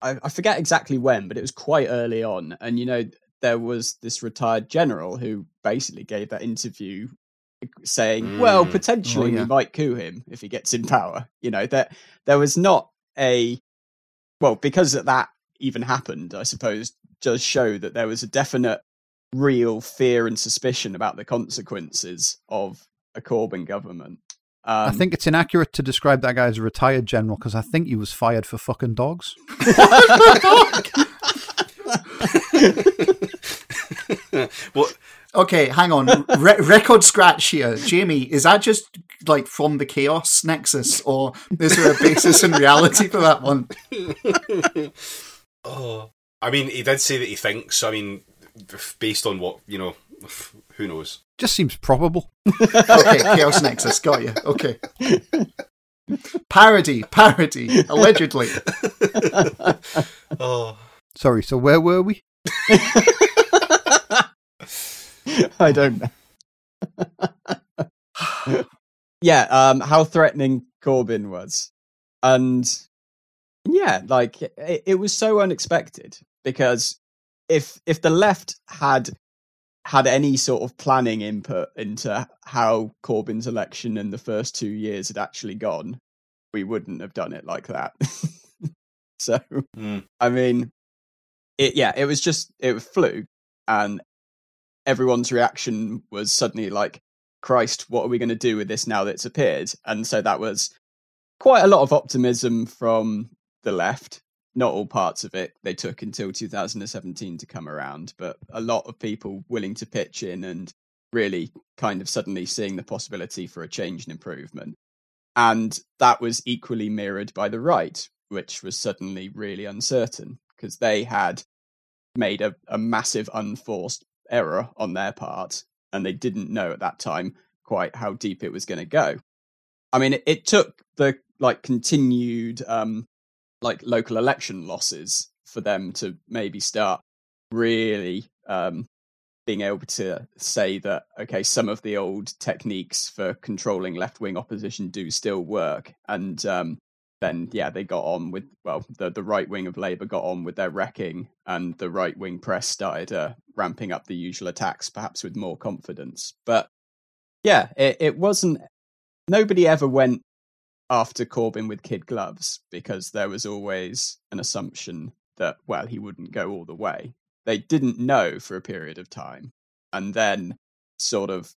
I, I forget exactly when, but it was quite early on, and you know, there was this retired general who basically gave that interview saying, "Well, Mm. potentially Oh, yeah. we might coup him if he gets in power." You know, that there was not a well because that even happened. I suppose does show that there was a definite, real fear and suspicion about the consequences of a Corbyn government. Um, I think it's inaccurate to describe that guy as a retired general because I think he was fired for fucking dogs. What? Okay, hang on. Re- record scratch here. Jamie, is that just like from the chaos nexus, or is there a basis in reality for that one? Oh, I mean, he did say that he thinks. I mean, based on what you know, who knows? Just seems probable. Okay, chaos nexus. Got you. Okay. Parody, parody, allegedly. Oh, Sorry, so where were we? I don't know. yeah, um, how threatening Corbyn was, and yeah, like it, it was so unexpected because if if the left had had any sort of planning input into how Corbyn's election and the first two years had actually gone, we wouldn't have done it like that. so Mm. I mean, it yeah, it was just it flew, and everyone's reaction was suddenly like, "Christ, what are we going to do with this now that it's appeared?" And so that was quite a lot of optimism from the left. Not all parts of it they took until 2017 to come around, but a lot of people willing to pitch in and really kind of suddenly seeing the possibility for a change and improvement. And that was equally mirrored by the right, which was suddenly really uncertain because they had made a, a massive unforced error on their part and they didn't know at that time quite how deep it was going to go. I mean, it, it, took the like continued um, like local election losses for them to maybe start really um, being able to say that okay, some of the old techniques for controlling left wing opposition do still work, and um, then yeah, they got on with well, the the right wing of Labour got on with their wrecking, and the right wing press started uh, ramping up the usual attacks, perhaps with more confidence. But yeah, it, it wasn't. Nobody ever went after Corbyn with kid gloves because there was always an assumption that well, he wouldn't go all the way. They didn't know for a period of time, and then sort of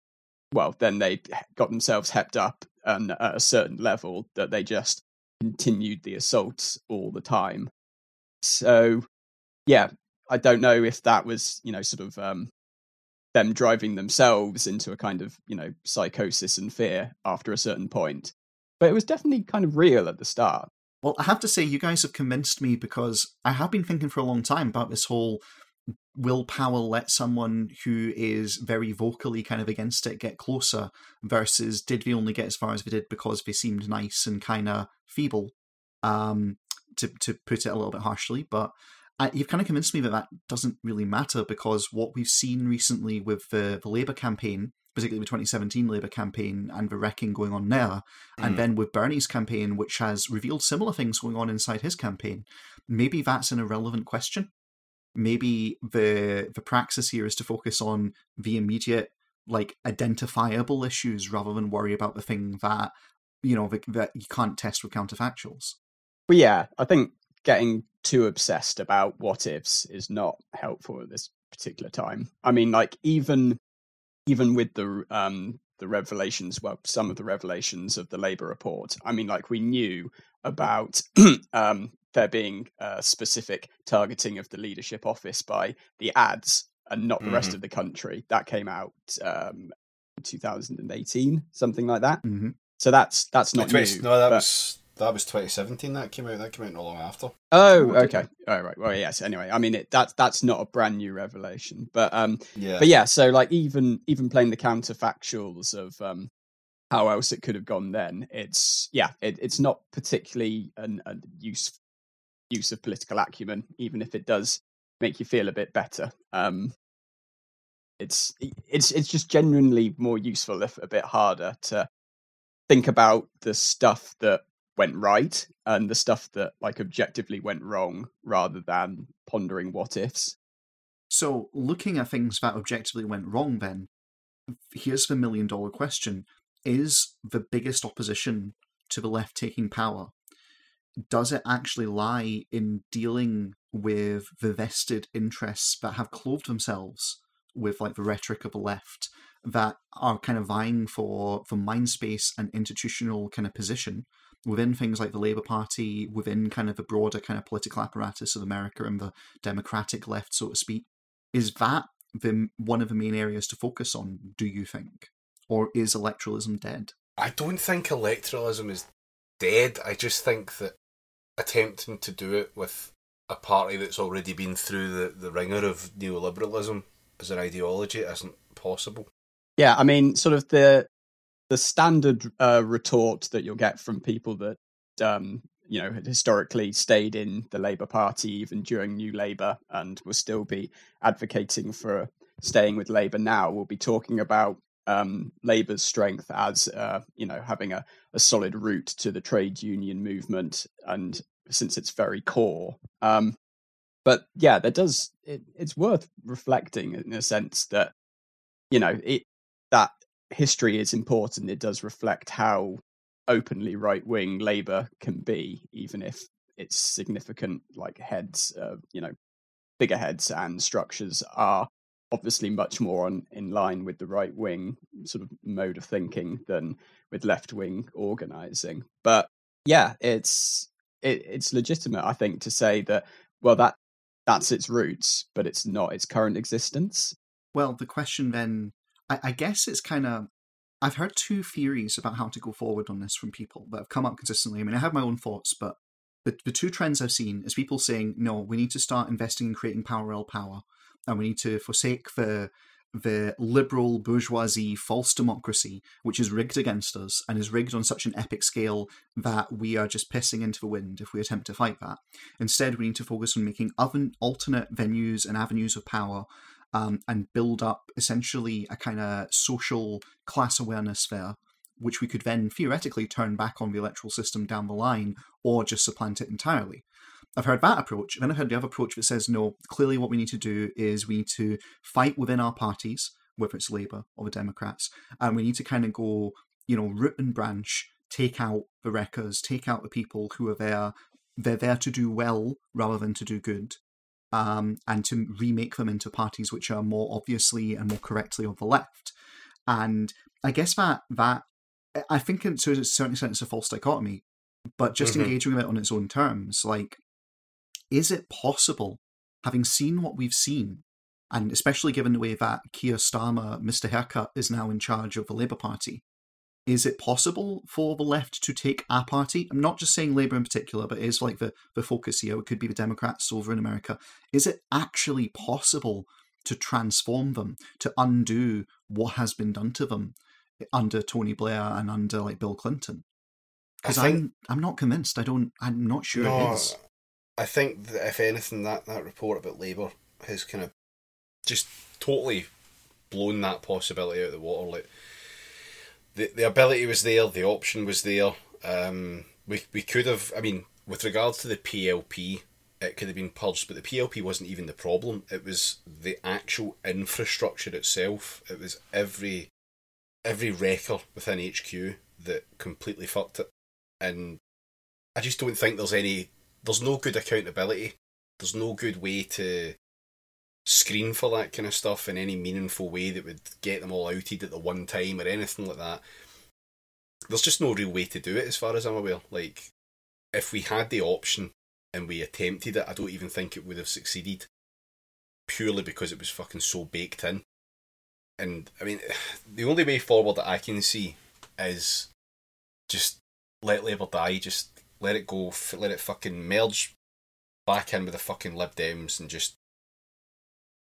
well, then they got themselves hepped up and at a certain level that they just continued the assaults all the time. So, yeah, I don't know if that was, you know, sort of um, them driving themselves into a kind of, you know, psychosis and fear after a certain point. But it was definitely kind of real at the start. Well, I have to say, you guys have convinced me because I have been thinking for a long time about this whole will Powell let someone who is very vocally kind of against it get closer versus did they only get as far as they did because they seemed nice and kind of feeble um, to, to put it a little bit harshly but I, you've kind of convinced me that that doesn't really matter because what we've seen recently with the, the Labour campaign particularly the 2017 Labour campaign and the wrecking going on there, mm. and then with Bernie's campaign, which has revealed similar things going on inside his campaign, maybe that's an irrelevant question maybe the the praxis here is to focus on the immediate like identifiable issues rather than worry about the thing that you know that you can't test with counterfactuals. Well yeah i think getting too obsessed about what ifs is not helpful at this particular time. I mean like even even with the um the revelations well some of the revelations of the labor report i mean like we knew about um there being a specific targeting of the leadership office by the ads and not the mm-hmm. rest of the country. That came out um, 2018, something like that. Mm-hmm. So that's that's not 20, new. No, that but... was that was 2017. That came out. That came out not long after. Oh, okay. All oh, right. Well, yes. Anyway, I mean, it, that's that's not a brand new revelation, but um, yeah. But yeah. So like, even even playing the counterfactuals of um, how else it could have gone then. It's yeah, it, it's not particularly an, a use use of political acumen, even if it does make you feel a bit better. Um, it's it's it's just genuinely more useful, if a bit harder, to think about the stuff that went right and the stuff that like objectively went wrong, rather than pondering what ifs. So, looking at things that objectively went wrong, then here's the million dollar question: Is the biggest opposition to the left taking power does it actually lie in dealing with the vested interests that have clothed themselves with like the rhetoric of the left that are kind of vying for for mind space and institutional kind of position within things like the Labour Party, within kind of the broader kind of political apparatus of America and the democratic left, so to speak. Is that the one of the main areas to focus on, do you think? Or is electoralism dead? I don't think electoralism is dead. I just think that attempting to do it with a party that's already been through the, the ringer of neoliberalism as an ideology isn't possible. Yeah, I mean, sort of the the standard uh, retort that you'll get from people that um, you know had historically stayed in the Labour Party even during New Labour and will still be advocating for staying with Labour now will be talking about um, Labour's strength as uh, you know having a, a solid root to the trade union movement, and since it's very core. Um, but yeah, there does it, it's worth reflecting in a sense that you know it that history is important. It does reflect how openly right wing Labour can be, even if its significant like heads, uh, you know, bigger heads and structures are obviously much more on, in line with the right wing sort of mode of thinking than with left wing organizing. But yeah, it's it, it's legitimate, I think, to say that well that that's its roots, but it's not its current existence. Well, the question then, I, I guess it's kind of I've heard two theories about how to go forward on this from people that have come up consistently. I mean, I have my own thoughts, but the, the two trends I've seen is people saying, no, we need to start investing in creating parallel power, and we need to forsake the the liberal bourgeoisie false democracy, which is rigged against us and is rigged on such an epic scale that we are just pissing into the wind if we attempt to fight that. Instead, we need to focus on making other alternate venues and avenues of power um, and build up essentially a kind of social class awareness there, which we could then theoretically turn back on the electoral system down the line or just supplant it entirely. I've heard that approach. Then I've heard the other approach that says, no, clearly what we need to do is we need to fight within our parties, whether it's Labour or the Democrats, and we need to kind of go, you know, root and branch, take out the wreckers, take out the people who are there. They're there to do well rather than to do good. Um, and to remake them into parties which are more obviously and more correctly of the left. And I guess that that I think to a certain extent it's a false dichotomy, but just mm-hmm. engaging with it on its own terms, like is it possible, having seen what we've seen, and especially given the way that Keir Starmer, Mr. Haircut, is now in charge of the Labour Party, is it possible for the left to take a party? I'm not just saying Labour in particular, but it is like the, the focus here. It could be the Democrats over in America. Is it actually possible to transform them, to undo what has been done to them under Tony Blair and under like Bill Clinton? Because I'm I'm not convinced. I don't. I'm not sure no, it is. I think that if anything, that, that report about Labour has kind of just totally blown that possibility out of the water. Like the the ability was there, the option was there. Um, we we could have. I mean, with regards to the PLP, it could have been purged, but the PLP wasn't even the problem. It was the actual infrastructure itself. It was every every wrecker within HQ that completely fucked it, and I just don't think there's any there's no good accountability. There's no good way to screen for that kind of stuff in any meaningful way that would get them all outed at the one time or anything like that. There's just no real way to do it as far as I'm aware. Like, if we had the option and we attempted it, I don't even think it would have succeeded. Purely because it was fucking so baked in. And, I mean, the only way forward that I can see is just let Labour die, just let it go, let it fucking merge back in with the fucking Lib Dems and just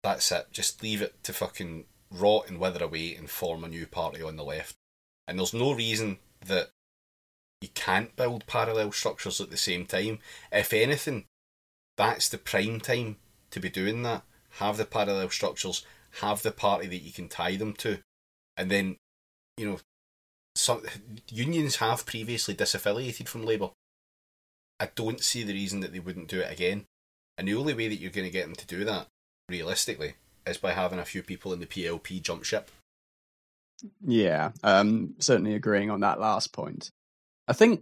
that's it. Just leave it to fucking rot and wither away and form a new party on the left. And there's no reason that you can't build parallel structures at the same time. If anything, that's the prime time to be doing that. Have the parallel structures, have the party that you can tie them to, and then, you know, some unions have previously disaffiliated from Labour. I don't see the reason that they wouldn't do it again. And the only way that you're going to get them to do that, realistically, is by having a few people in the PLP jump ship. Yeah, um, certainly agreeing on that last point. I think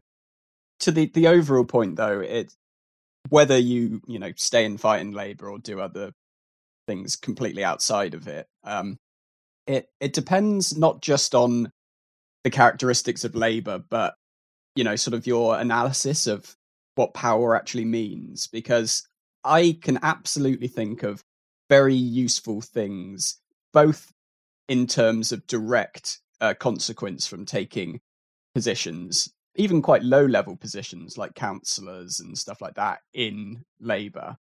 to the the overall point though, it's whether you you know stay and fight in Labour or do other things completely outside of it. Um, it it depends not just on the characteristics of Labour, but you know, sort of your analysis of what power actually means because I can absolutely think of very useful things, both in terms of direct uh, consequence from taking positions, even quite low level positions like councillors and stuff like that in Labour,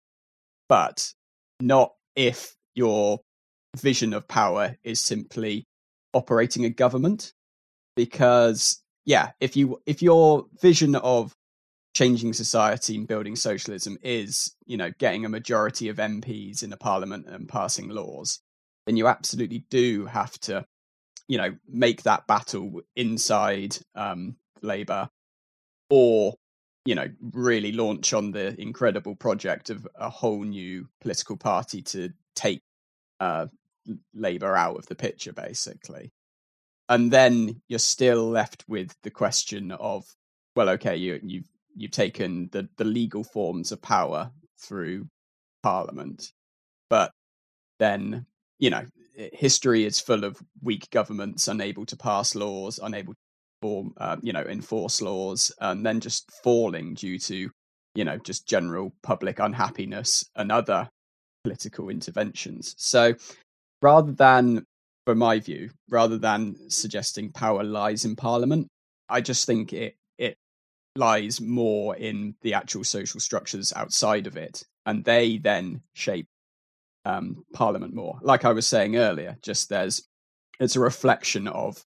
but not if your vision of power is simply operating a government. Because yeah, if you if your vision of changing society and building socialism is, you know, getting a majority of MPs in a parliament and passing laws, then you absolutely do have to, you know, make that battle inside um, Labour or, you know, really launch on the incredible project of a whole new political party to take uh, Labour out of the picture, basically. And then you're still left with the question of, well, okay, you, you've you've taken the, the legal forms of power through parliament. But then, you know, history is full of weak governments unable to pass laws, unable to form, uh, you know, enforce laws, and then just falling due to, you know, just general public unhappiness and other political interventions. So rather than for my view, rather than suggesting power lies in Parliament. I just think it lies more in the actual social structures outside of it, and they then shape um, Parliament more. Like I was saying earlier, just there's it's a reflection of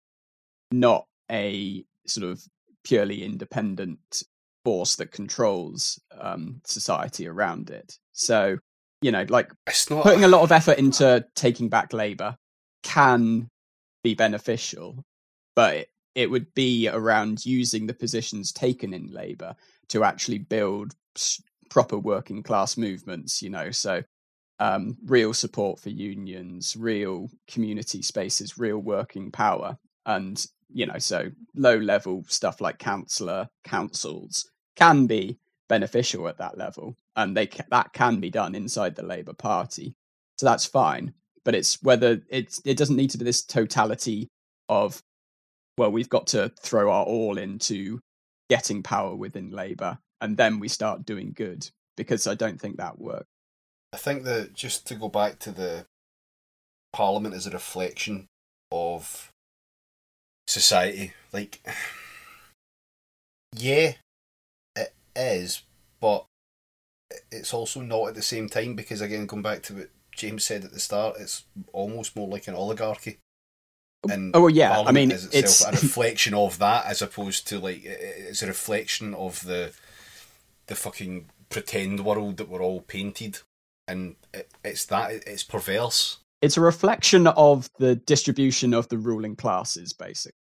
not a sort of purely independent force that controls um, society around it. So you know, like not. putting a lot of effort into taking back Labour can be beneficial, but it, it would be around using the positions taken in Labour to actually build proper working class movements, you know, so um, real support for unions, real community spaces, real working power. And, you know, so low level stuff like councillor councils can be beneficial at that level and they ca- that can be done inside the Labour Party. So that's fine, but it's whether it's it doesn't need to be this totality of well, we've got to throw our all into getting power within Labour and then we start doing good because I don't think that works. I think that just to go back to the Parliament as a reflection of society, like, yeah, it is, but it's also not at the same time because, again, going back to what James said at the start, it's almost more like an oligarchy. And Oh, yeah, I mean, itself it's- a reflection of that, as opposed to like it's a reflection of the the fucking pretend world that we're all painted, and it, it's that it's perverse. It's a reflection of the distribution of the ruling classes, basically.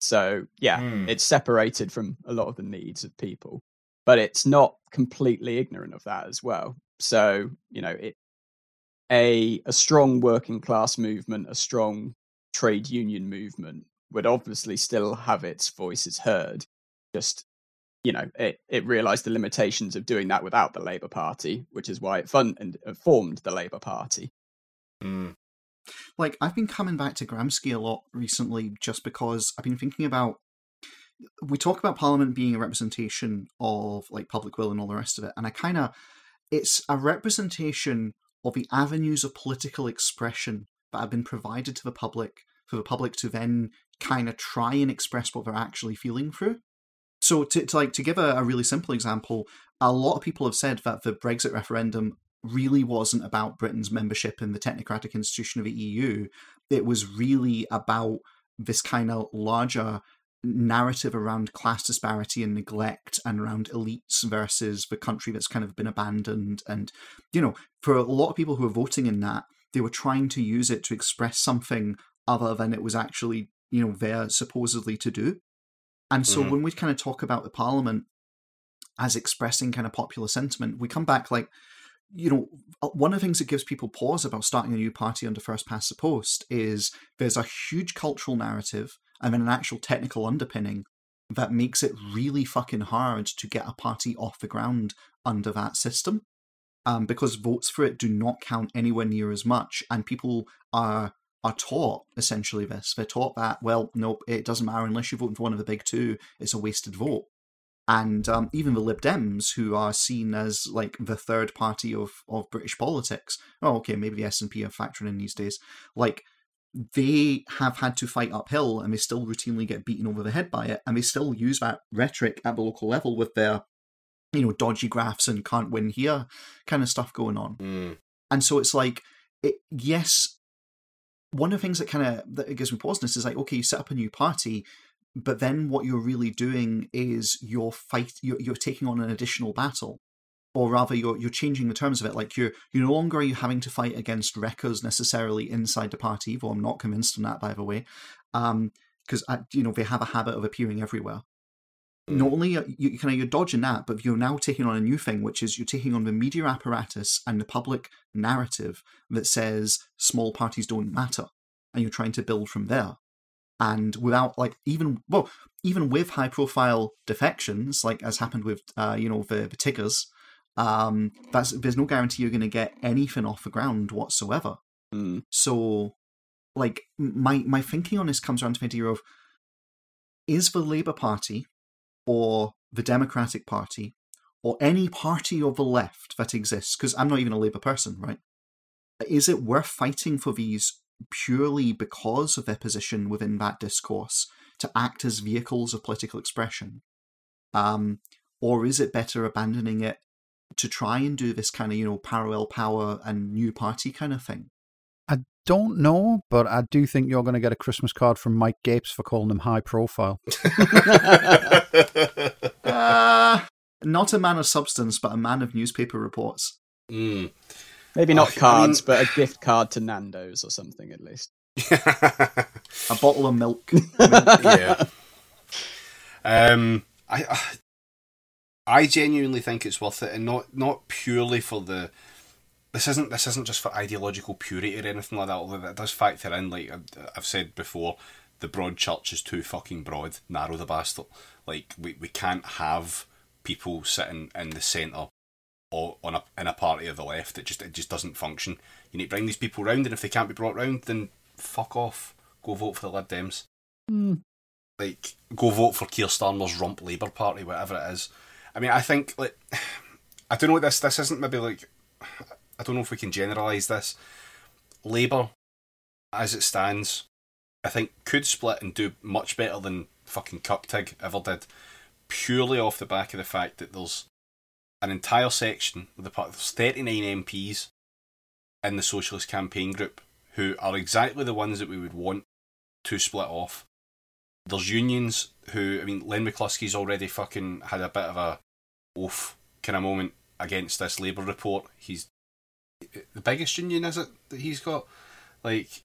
So yeah, Hmm. it's separated from a lot of the needs of people, but it's not completely ignorant of that as well. So you know, it a a strong working class movement, a strong trade union movement would obviously still have its voices heard. Just you know, it it realised the limitations of doing that without the Labour Party, which is why it fun and uh, formed the Labour Party. Mm. like I've been coming back to Gramsci a lot recently just because I've been thinking about we talk about Parliament being a representation of like public will and all the rest of it, and I kind of it's a representation of the avenues of political expression that have been provided to the public for the public to then kind of try and express what they're actually feeling through. So to, to like to give a, a really simple example, a lot of people have said that the Brexit referendum really wasn't about Britain's membership in the technocratic institution of the EU. It was really about this kind of larger narrative around class disparity and neglect and around elites versus the country that's kind of been abandoned. And, you know, for a lot of people who are voting in that, they were trying to use it to express something other than it was actually, you know, there supposedly to do. And so Mhm. when we kind of talk about the parliament as expressing kind of popular sentiment, we come back like, you know, one of the things that gives people pause about starting a new party under first past the post is there's a huge cultural narrative and then an actual technical underpinning that makes it really fucking hard to get a party off the ground under that system. Um, because votes for it do not count anywhere near as much, and people are are taught essentially this. They're taught that well, nope, it doesn't matter unless you're voting for one of the big two. It's a wasted vote and um, even the Lib Dems, who are seen as like the third party of, of British politics. Oh, okay, maybe the SNP are factoring in these days. Like they have had to fight uphill, and they still routinely get beaten over the head by it, and they still use that rhetoric at the local level with their, you know, dodgy graphs and can't win here kind of stuff going on. Mm. And so it's like, it, yes, one of the things that kind of that gives me pause in this is like, okay, you set up a new party, but then what you're really doing is you're fight, you're, you're taking on an additional battle, or rather, you're you're changing the terms of it. Like you're you no longer are you having to fight against wreckers necessarily inside the party. Though I'm not convinced on that, by the way, because you know they have a habit of appearing everywhere not only are you kind of you're dodging that, but you're now taking on a new thing, which is you're taking on the media apparatus and the public narrative that says small parties don't matter, and you're trying to build from there. And without like even well, even with high profile defections, like as happened with uh, you know the, the Tiggers, um, that's there's no guarantee you're going to get anything off the ground whatsoever. Mm. So, like my my thinking on this comes around to the idea of is the Labour Party or the Democratic Party or any party of the left that exists, because I'm not even a Labour person, right? Is it worth fighting for these purely because of their position within that discourse to act as vehicles of political expression? Um, or is it better abandoning it to try and do this kind of, you know, parallel power and new party kind of thing? I don't know, but I do think you're going to get a Christmas card from Mike Gapes for calling him high profile. uh, not a man of substance, but a man of newspaper reports. Mm. Maybe not Oh, cards, I but a gift card to Nando's or something at least. A bottle of milk. yeah. Um, I, I I genuinely think it's worth it, and not not purely for the. This isn't this isn't just for ideological purity or anything like that. Although that does factor in, like I've- said before, the broad church is too fucking broad. Narrow the bastard. Like we, we can't have people sitting in the centre or on a in a party of the left. It just it just doesn't function. You need to bring these people round, and if they can't be brought round, then fuck off. Go vote for the Lib Dems hmm. like go vote for Keir Starmer's rump Labour Party, whatever it is. I mean, I think like I don't know this this isn't maybe like I don't know if we can generalise this. Labour, as it stands, I think could split and do much better than fucking Cuptig ever did, purely off the back of the fact that there's an entire section of the part there's 39 MPs in the Socialist Campaign Group who are exactly the ones that we would want to split off there's unions who I mean Len McCluskey's already fucking had a bit of a oath kind of moment against this Labour report. He's the biggest union is it that he's got? Like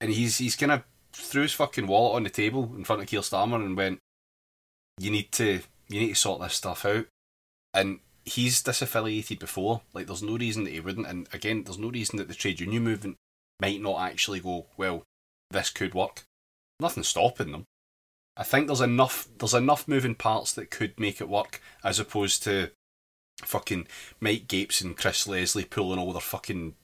and he's he's kind of threw his fucking wallet on the table in front of Keir Starmer and went, You need to you need to sort this stuff out. And he's disaffiliated before. Like there's no reason that he wouldn't and again there's no reason that the trade union movement might not actually go, Well, this could work nothing stopping them. I think there's enough there's enough moving parts that could make it work as opposed to fucking Mike Gapes and Chris Leslie pulling all their fucking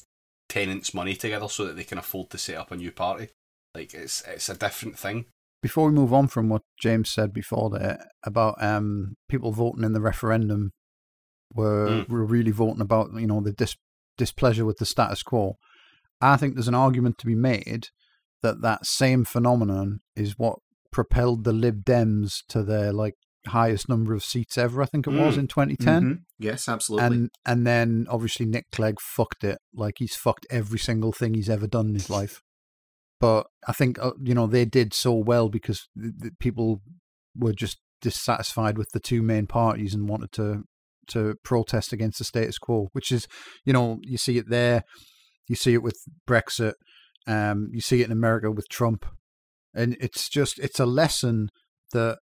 tenants' money together so that they can afford to set up a new party. Like it's it's a different thing. Before we move on from what James said before there about um, people voting in the referendum were, Mm. were really voting about you know the dis- displeasure with the status quo. I think there's an argument to be made that that same phenomenon is what propelled the Lib Dems to their like highest number of seats ever. I think it was Mm. in 2010. Mhm. Yes, absolutely. And and then obviously Nick Clegg fucked it. Like he's fucked every single thing he's ever done in his life. But I think uh, you know they did so well because th- th- people were just dissatisfied with the two main parties and wanted to to protest against the status quo, which is you know you see it there, you see it with Brexit, um, you see it in America with Trump, and it's just it's a lesson that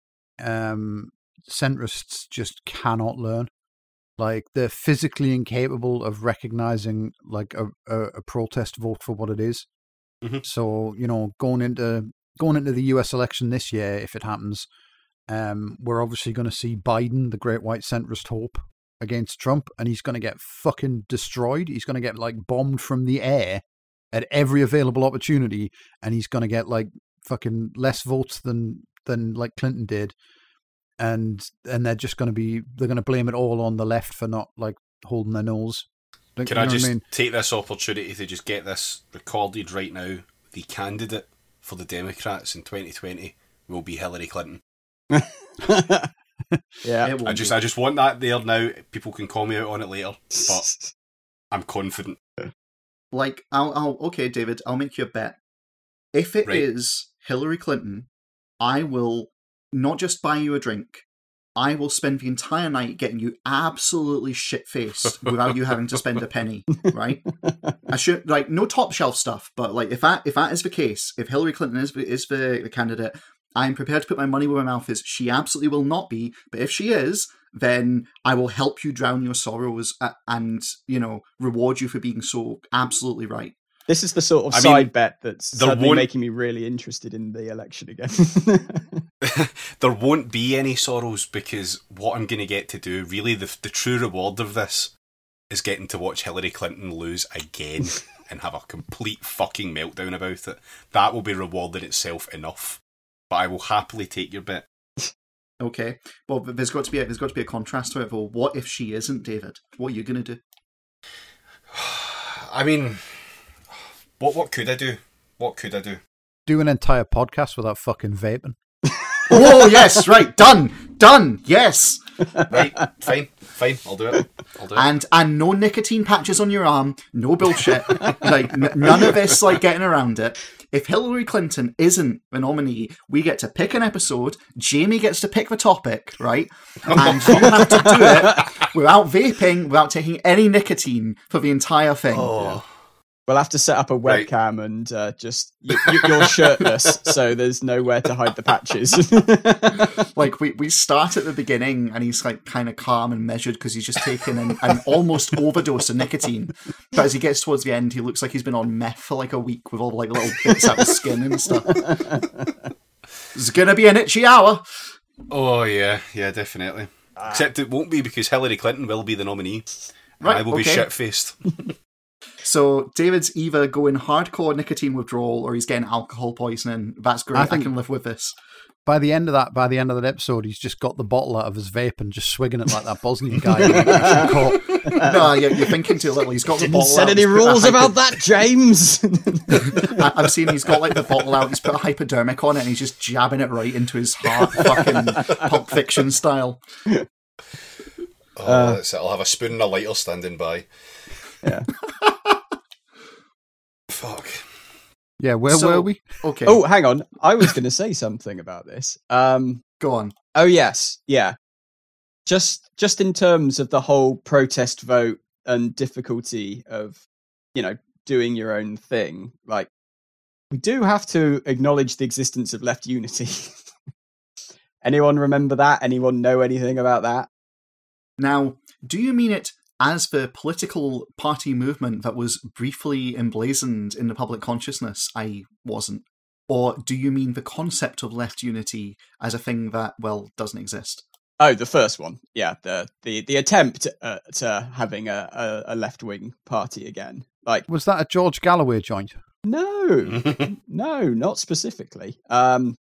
um, centrists just cannot learn like they're physically incapable of recognizing like a, a, a protest vote for what it is. Mhm. So you know, going into going into the U.S. election this year, if it happens, um, we're obviously going to see Biden, the great white centrist hope, against Trump, and he's going to get fucking destroyed. He's going to get like bombed from the air at every available opportunity, and he's going to get like fucking less votes than than like Clinton did and and they're just going to be they're going to blame it all on the left for not like holding their nose. Like, Can you I know what just mean? take this opportunity to just get this recorded right now? The candidate for the Democrats in 2020 will be Hillary Clinton. yeah. I just be. I just want that there now. People can call me out on it later, but I'm confident. like I'll, I'll okay, David, I'll make you a bet. If it is Right. Hillary Clinton, I will not just buy you a drink. I will spend the entire night getting you absolutely shit faced without you having to spend a penny. Right? I should like no top shelf stuff, but like if that if that is the case, if Hillary Clinton is is the, the candidate, I'm prepared to put my money where my mouth is. She absolutely will not be, but if she is, then I will help you drown your sorrows and you know reward you for being so absolutely right. This is the sort of I side mean, bet that's there suddenly won't- making me really interested in the election again. there won't be any sorrows because what I'm going to get to do, really, the the true reward of this is getting to watch Hillary Clinton lose again and have a complete fucking meltdown about it. That will be reward in itself enough. But I will happily take your bet. Okay, well, but there's got to be a, there's got to be a contrast to it. Though, what if she isn't David? What are you gonna do? I mean, What what could I do? What could I do? Do an entire podcast without fucking vaping. oh yes, right, done, done, yes. Right, fine, fine. I'll do it. I'll do it. And and no nicotine patches on your arm, no bullshit. like n- none of this, like getting around it. If Hillary Clinton isn't the nominee, we get to pick an episode. Jamie gets to pick the topic, right? And you have to do it without vaping, without taking any nicotine for the entire thing. oh, We'll have to set up a Right. webcam and uh, just you, you, you're shirtless, so there's nowhere to hide the patches. Like we, we start at the beginning and he's like kind of calm and measured because he's just taken an, an almost overdose of nicotine. But as he gets towards the end, he looks like he's been on meth for like a week with all like little bits out of skin and stuff. It's gonna be an itchy hour. oh yeah, yeah, definitely. Except it won't be because Hillary Clinton will be the nominee. Right, I will be shit faced. So David's either going hardcore nicotine withdrawal or he's getting alcohol poisoning. That's great. I I, can live with this. By the end of that, by the end of that episode, he's just got the bottle out of his vape and just swigging it like that Bosnian guy. in no, you're, you're thinking too little. He's got the Didn't bottle set out, any he's put a rules about that, James. I- I've seen he's got like the bottle out. He's put a hypodermic on it, and he's just jabbing it right into his heart, fucking Pulp Fiction style. Oh, Uh, that's. I'll have a spoon and a lighter standing by. Yeah. Fuck. Yeah, where So- were we? Okay, oh, hang on. I was going to say something about this. Um, go on. Oh yes, yeah. Just just in terms of the whole protest vote and difficulty of, you know, doing your own thing, like we do have to acknowledge the existence of left unity. Anyone remember that? Anyone know anything about that? Now, do you mean it as the political party movement that was briefly emblazoned in the public consciousness? I wasn't. Or do you mean the concept of left unity as a thing that, well, doesn't exist? Oh, the first one. Yeah, the the the attempt at uh, having a, a, a left wing party again. Like Was that a George Galloway joint? no, No, not specifically. Um,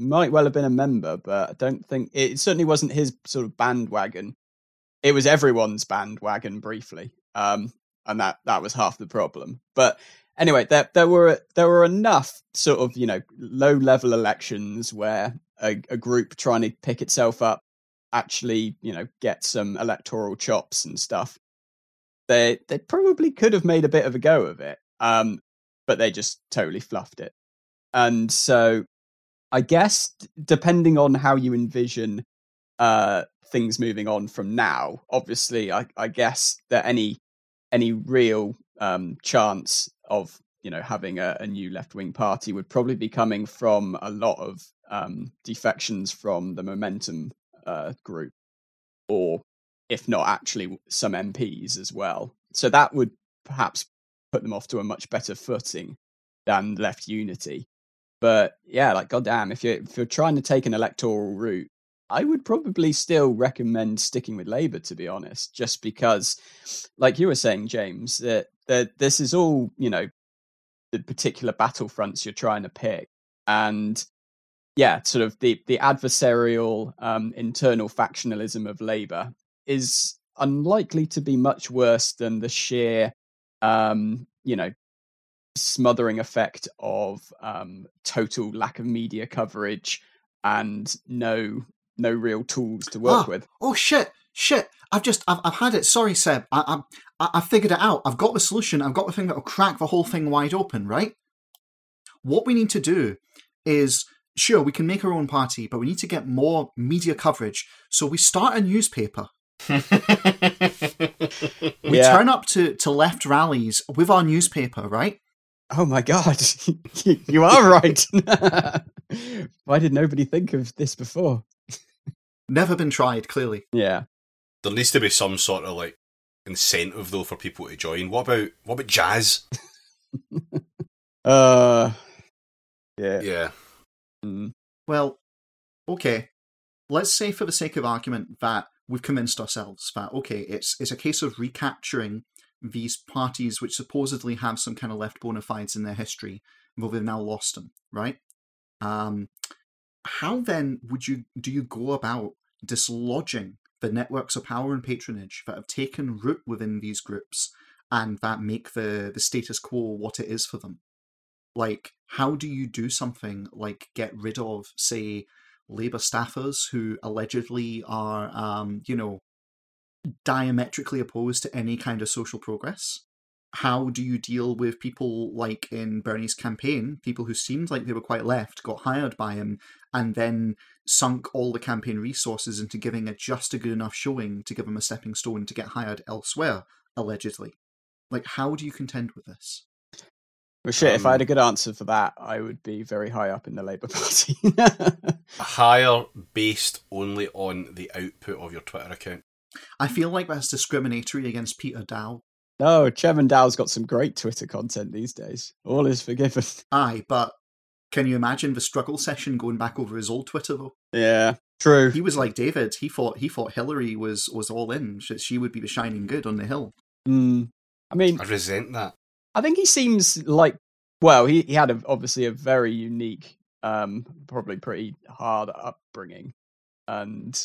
might well have been a member, but I don't think it certainly wasn't his sort of bandwagon. It was everyone's bandwagon briefly, um, and that that was half the problem. But anyway, there there were there were enough sort of you know low level elections where a, a group trying to pick itself up actually you know get some electoral chops and stuff. They they probably could have made a bit of a go of it. Um, but they just totally fluffed it. And so I guess depending on how you envision uh things moving on from now, obviously I, I guess that any any real um chance of you know having a, a new left wing party would probably be coming from a lot of um defections from the momentum uh group or if not actually some MPs as well. So that would perhaps put them off to a much better footing than left unity. But yeah, like goddamn, if you're if you're trying to take an electoral route, I would probably still recommend sticking with Labour to be honest, just because, like you were saying, James, that that this is all you know, the particular battlefronts you're trying to pick, and yeah, sort of the the adversarial um, internal factionalism of Labour is unlikely to be much worse than the sheer um, you know, smothering effect of um, total lack of media coverage and no no real tools to work Ah, with. Oh shit, shit! I've just I've, I've had it. Sorry, Seb. I, I I figured it out. I've got the solution. I've got the thing that will crack the whole thing wide open. Right. What we need to do is sure we can make our own party, but we need to get more media coverage. So we start a newspaper. We Yeah. turn up to to left rallies with our newspaper. Right. Oh my god, you are right. Why did nobody think of this before? Never been tried. Clearly. Yeah. There needs to be some sort of like incentive though for people to join. What about what about jazz? Uh. Yeah. Yeah. Mm. Well, okay. Let's say, for the sake of argument, that we've convinced ourselves that okay, it's it's a case of recapturing these parties which supposedly have some kind of left bona fides in their history, though they've now lost them, right? Um, how then would you do you go about dislodging the networks of power and patronage that have taken root within these groups and that make the the status quo what it is for them. Like, how do you do something like get rid of, say, Labour staffers who allegedly are, um, you know, diametrically opposed to any kind of social progress? How do you deal with people like in Bernie's campaign, people who seemed like they were quite left, got hired by him, and then sunk all the campaign resources into giving a just a good enough showing to give him a stepping stone to get hired elsewhere, allegedly? Like, how do you contend with this? Well, shit, if I had a Um, good answer for that, I would be very high up in the Labour Party. Hire based only on the output of your Twitter account. I feel like that's discriminatory against Peter Daou. No, Chevin Daou's got some great Twitter content these days. All is forgiven. Aye, but can you imagine the struggle session going back over his old Twitter though? Yeah, true. He was like David. He thought he thought Hillary was was all in. She, she would be the shining good on the hill. Mm. I mean, I resent that. I think he seems like well, he, he had a, obviously a very unique, um, probably pretty hard upbringing, and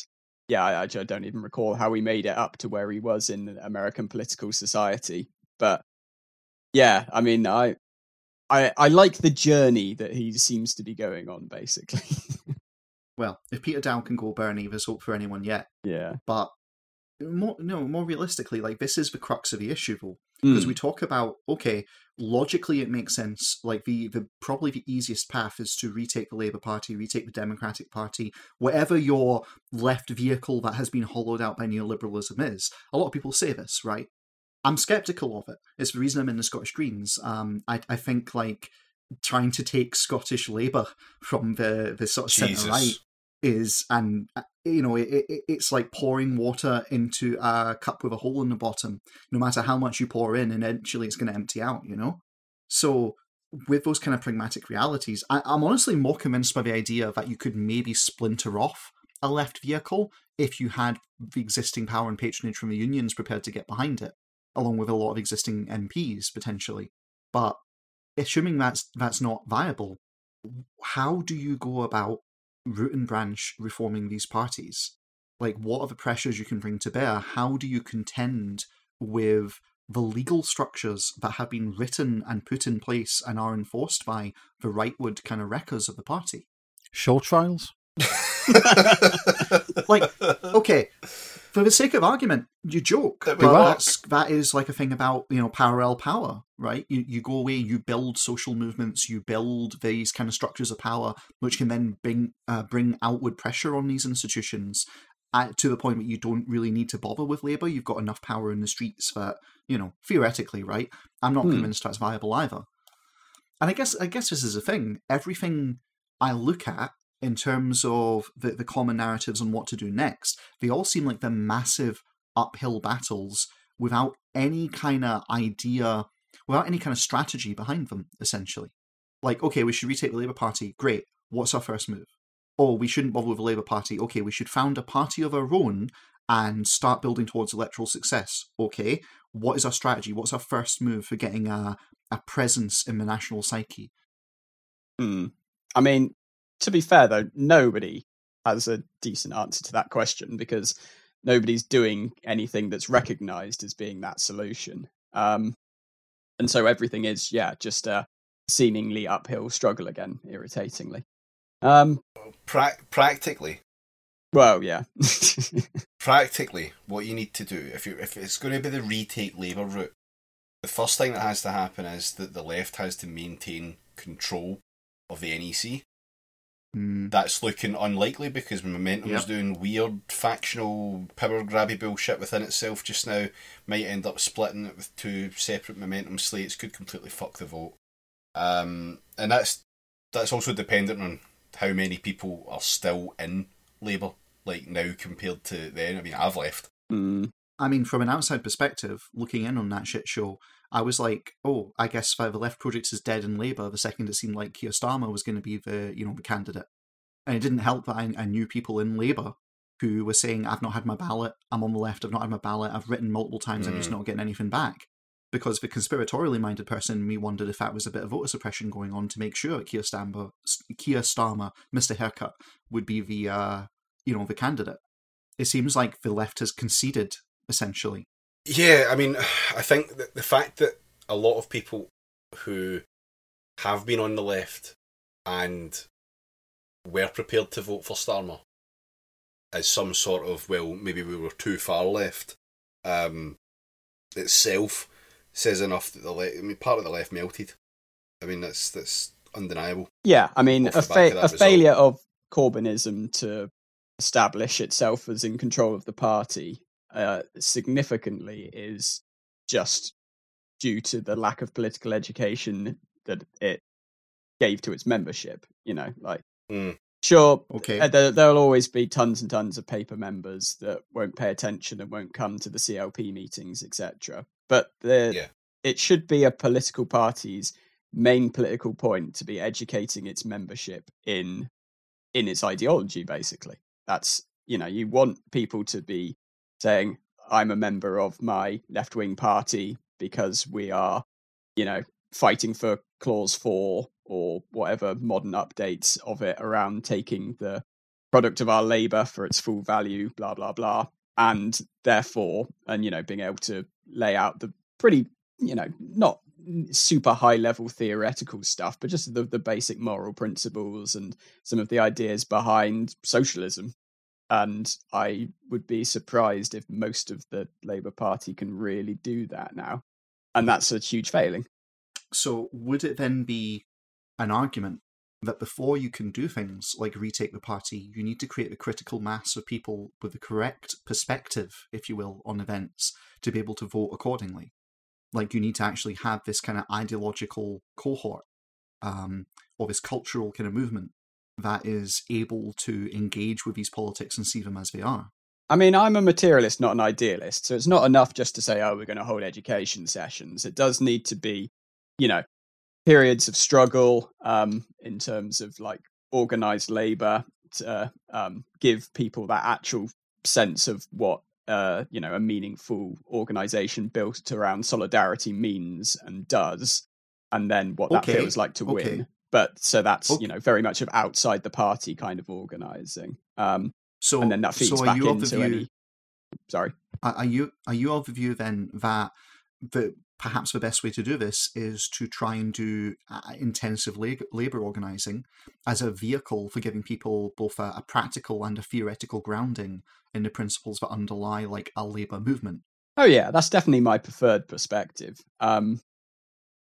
yeah, I, I don't even recall how he made it up to where he was in American political society. But yeah, I mean, I I I like the journey that he seems to be going on, basically. Well, if Peter Daou can go Bernie, there's hope for anyone yet. yeah, But more no, more realistically, like this is the crux of the issue though. Because Mm, we talk about okay logically it makes sense like the, the probably the easiest path is to retake the labour party retake the democratic party whatever your left vehicle that has been hollowed out by neoliberalism is. A lot of people say this right? I'm skeptical of it. It's the reason i'm in the scottish greens. Um i, I think like trying to take scottish labour from the the sort of centre right. Is and uh, you know it, it, it's like pouring water into a cup with a hole in the bottom. No matter how much you pour in eventually it's going to empty out you know? So with those kind of pragmatic realities I, i'm honestly more convinced by the idea that you could maybe splinter off a left vehicle if you had the existing power and patronage from the unions prepared to get behind it along with a lot of existing mps potentially. But assuming that's that's not viable how do you go about root and branch reforming these parties? Like, what are the pressures you can bring to bear? How do you contend with the legal structures that have been written and put in place and are enforced by the rightward kind of wreckers of the party? Show trials. Like, okay, for the sake of argument, you joke, but would that's, that is like a thing about you know parallel power, right? You you go away, you build social movements, you build these kind of structures of power, which can then bring uh, bring outward pressure on these institutions. At, to the point that you don't really need to bother with Labour, you've got enough power in the streets that you know theoretically, right? I'm not Hmm. convinced that's viable either. And I guess I guess this is a thing. Everything I look at in terms of the, the common narratives on what to do next, they all seem like they're massive uphill battles without any kind of idea, without any kind of strategy behind them, essentially. Like, okay, we should retake the Labour Party. Great. What's our first move? Oh, we shouldn't bother with the Labour Party. Okay, we should found a party of our own and start building towards electoral success. Okay, what is our strategy? What's our first move for getting a, a presence in the national psyche? Hmm. I mean, to be fair though, nobody has a decent answer to that question because nobody's doing anything that's recognized as being that solution. Um, and so everything is, yeah, just a seemingly uphill struggle again, irritatingly. Um, Pra- practically, well, yeah. practically, what you need to do if you if it's going to be the retake Labour route, the first thing that has to happen is that the left has to maintain control of the NEC. Hmm. That's looking unlikely because Momentum's Yep. doing weird factional power grabby bullshit within itself just now. Might end up splitting it with two separate Momentum slates. Could completely fuck the vote. Um, and that's that's also dependent on how many people are still in Labour, like now compared to then. I mean, I've left. Hmm. I mean, from an outside perspective, looking in on that shit show, I was like, oh, I guess the Left Project is dead in Labour the second it seemed like Keir Starmer was going to be the, you know, the candidate. And it didn't help that I, I knew people in Labour who were saying, I've not had my ballot, I'm on the left, I've not had my ballot, I've written multiple times, I'm just Mm. not getting anything back. Because the conspiratorially minded person in me wondered if that was a bit of voter suppression going on to make sure Keir Starmer, Keir Starmer, Mr. Haircut, would be the, uh, you know, the candidate. It seems like the left has conceded essentially. Yeah, I mean, I think that the fact that a lot of people who have been on the left and were prepared to vote for Starmer as some sort of well, maybe we were too far left. Um, itself says enough that the left. I mean, part of the left melted. I mean, that's that's undeniable. Yeah, I mean, Off a, fa- a result. failure of Corbynism to establish itself as in control of the party uh, significantly is just due to the lack of political education that it gave to its membership. You know, like Mm. sure, Okay. uh, there, there'll always be tons and tons of paper members that won't pay attention and won't come to the CLP meetings, etc. But the, Yeah. it should be a political party's main political point to be educating its membership in in its ideology. Basically, that's you know you want people to be saying, "I'm a member of my left wing party because we are, you know, fighting for clause four or whatever modern updates of it around taking the product of our labor for its full value, blah blah blah, and therefore, and you know, being able to lay out the pretty, you know, not super high level theoretical stuff, but just the, the basic moral principles and some of the ideas behind socialism. And I would be surprised if most of the Labour Party can really do that now. And that's a huge failing. So would it then be an argument that before you can do things like retake the party, you need to create the critical mass of people with the correct perspective, if you will, on events to be able to vote accordingly? Like you need to actually have this kind of ideological cohort um, or this cultural kind of movement that is able to engage with these politics and see them as they are. I mean, I'm a materialist, not an idealist. So it's not enough just to say, oh, we're going to hold education sessions. It does need to be, you know, periods of struggle um, in terms of like organized labor to um, give people that actual sense of what, uh, you know, a meaningful organization built around solidarity means and does, and then what that Okay, feels like to okay. win. But so that's, Okay. you know, very much of outside the party kind of organizing. Um, So, and then that feeds so are back you of the into view, any. Sorry. Are you are you of the view then that the perhaps the best way to do this is to try and do uh, intensive labor, labor organizing as a vehicle for giving people both a, a practical and a theoretical grounding in the principles that underlie like a labor movement? Oh yeah, that's definitely my preferred perspective. Um,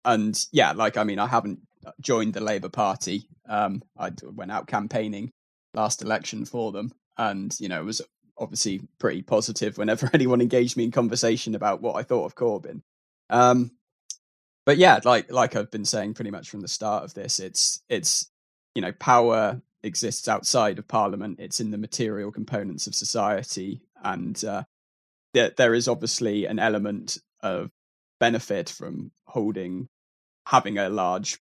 and yeah, like I mean, I haven't joined the Labour Party. Um, I went out campaigning last election for them, and you know, it was obviously pretty positive whenever anyone engaged me in conversation about what I thought of Corbyn. Um, but yeah, like like I've been saying pretty much from the start of this, it's it's you know, power exists outside of Parliament. It's in the material components of society, and uh, there there is obviously an element of benefit from holding having a large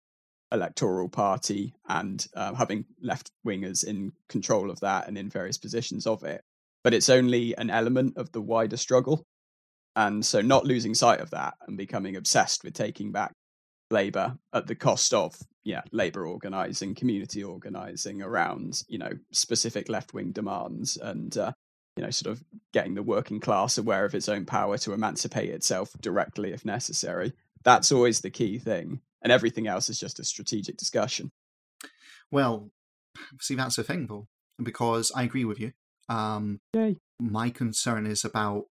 electoral party and uh, having left wingers in control of that and in various positions of it. But it's only an element of the wider struggle. And so not losing sight of that and becoming obsessed with taking back labor at the cost of yeah labor organizing community organizing around you know specific left wing demands and uh, you know sort of getting the working class aware of its own power to emancipate itself directly if necessary that's always the key thing and everything else is just a strategic discussion Well, see, that's the thing though, because I agree with you. Um, Yay. my concern is about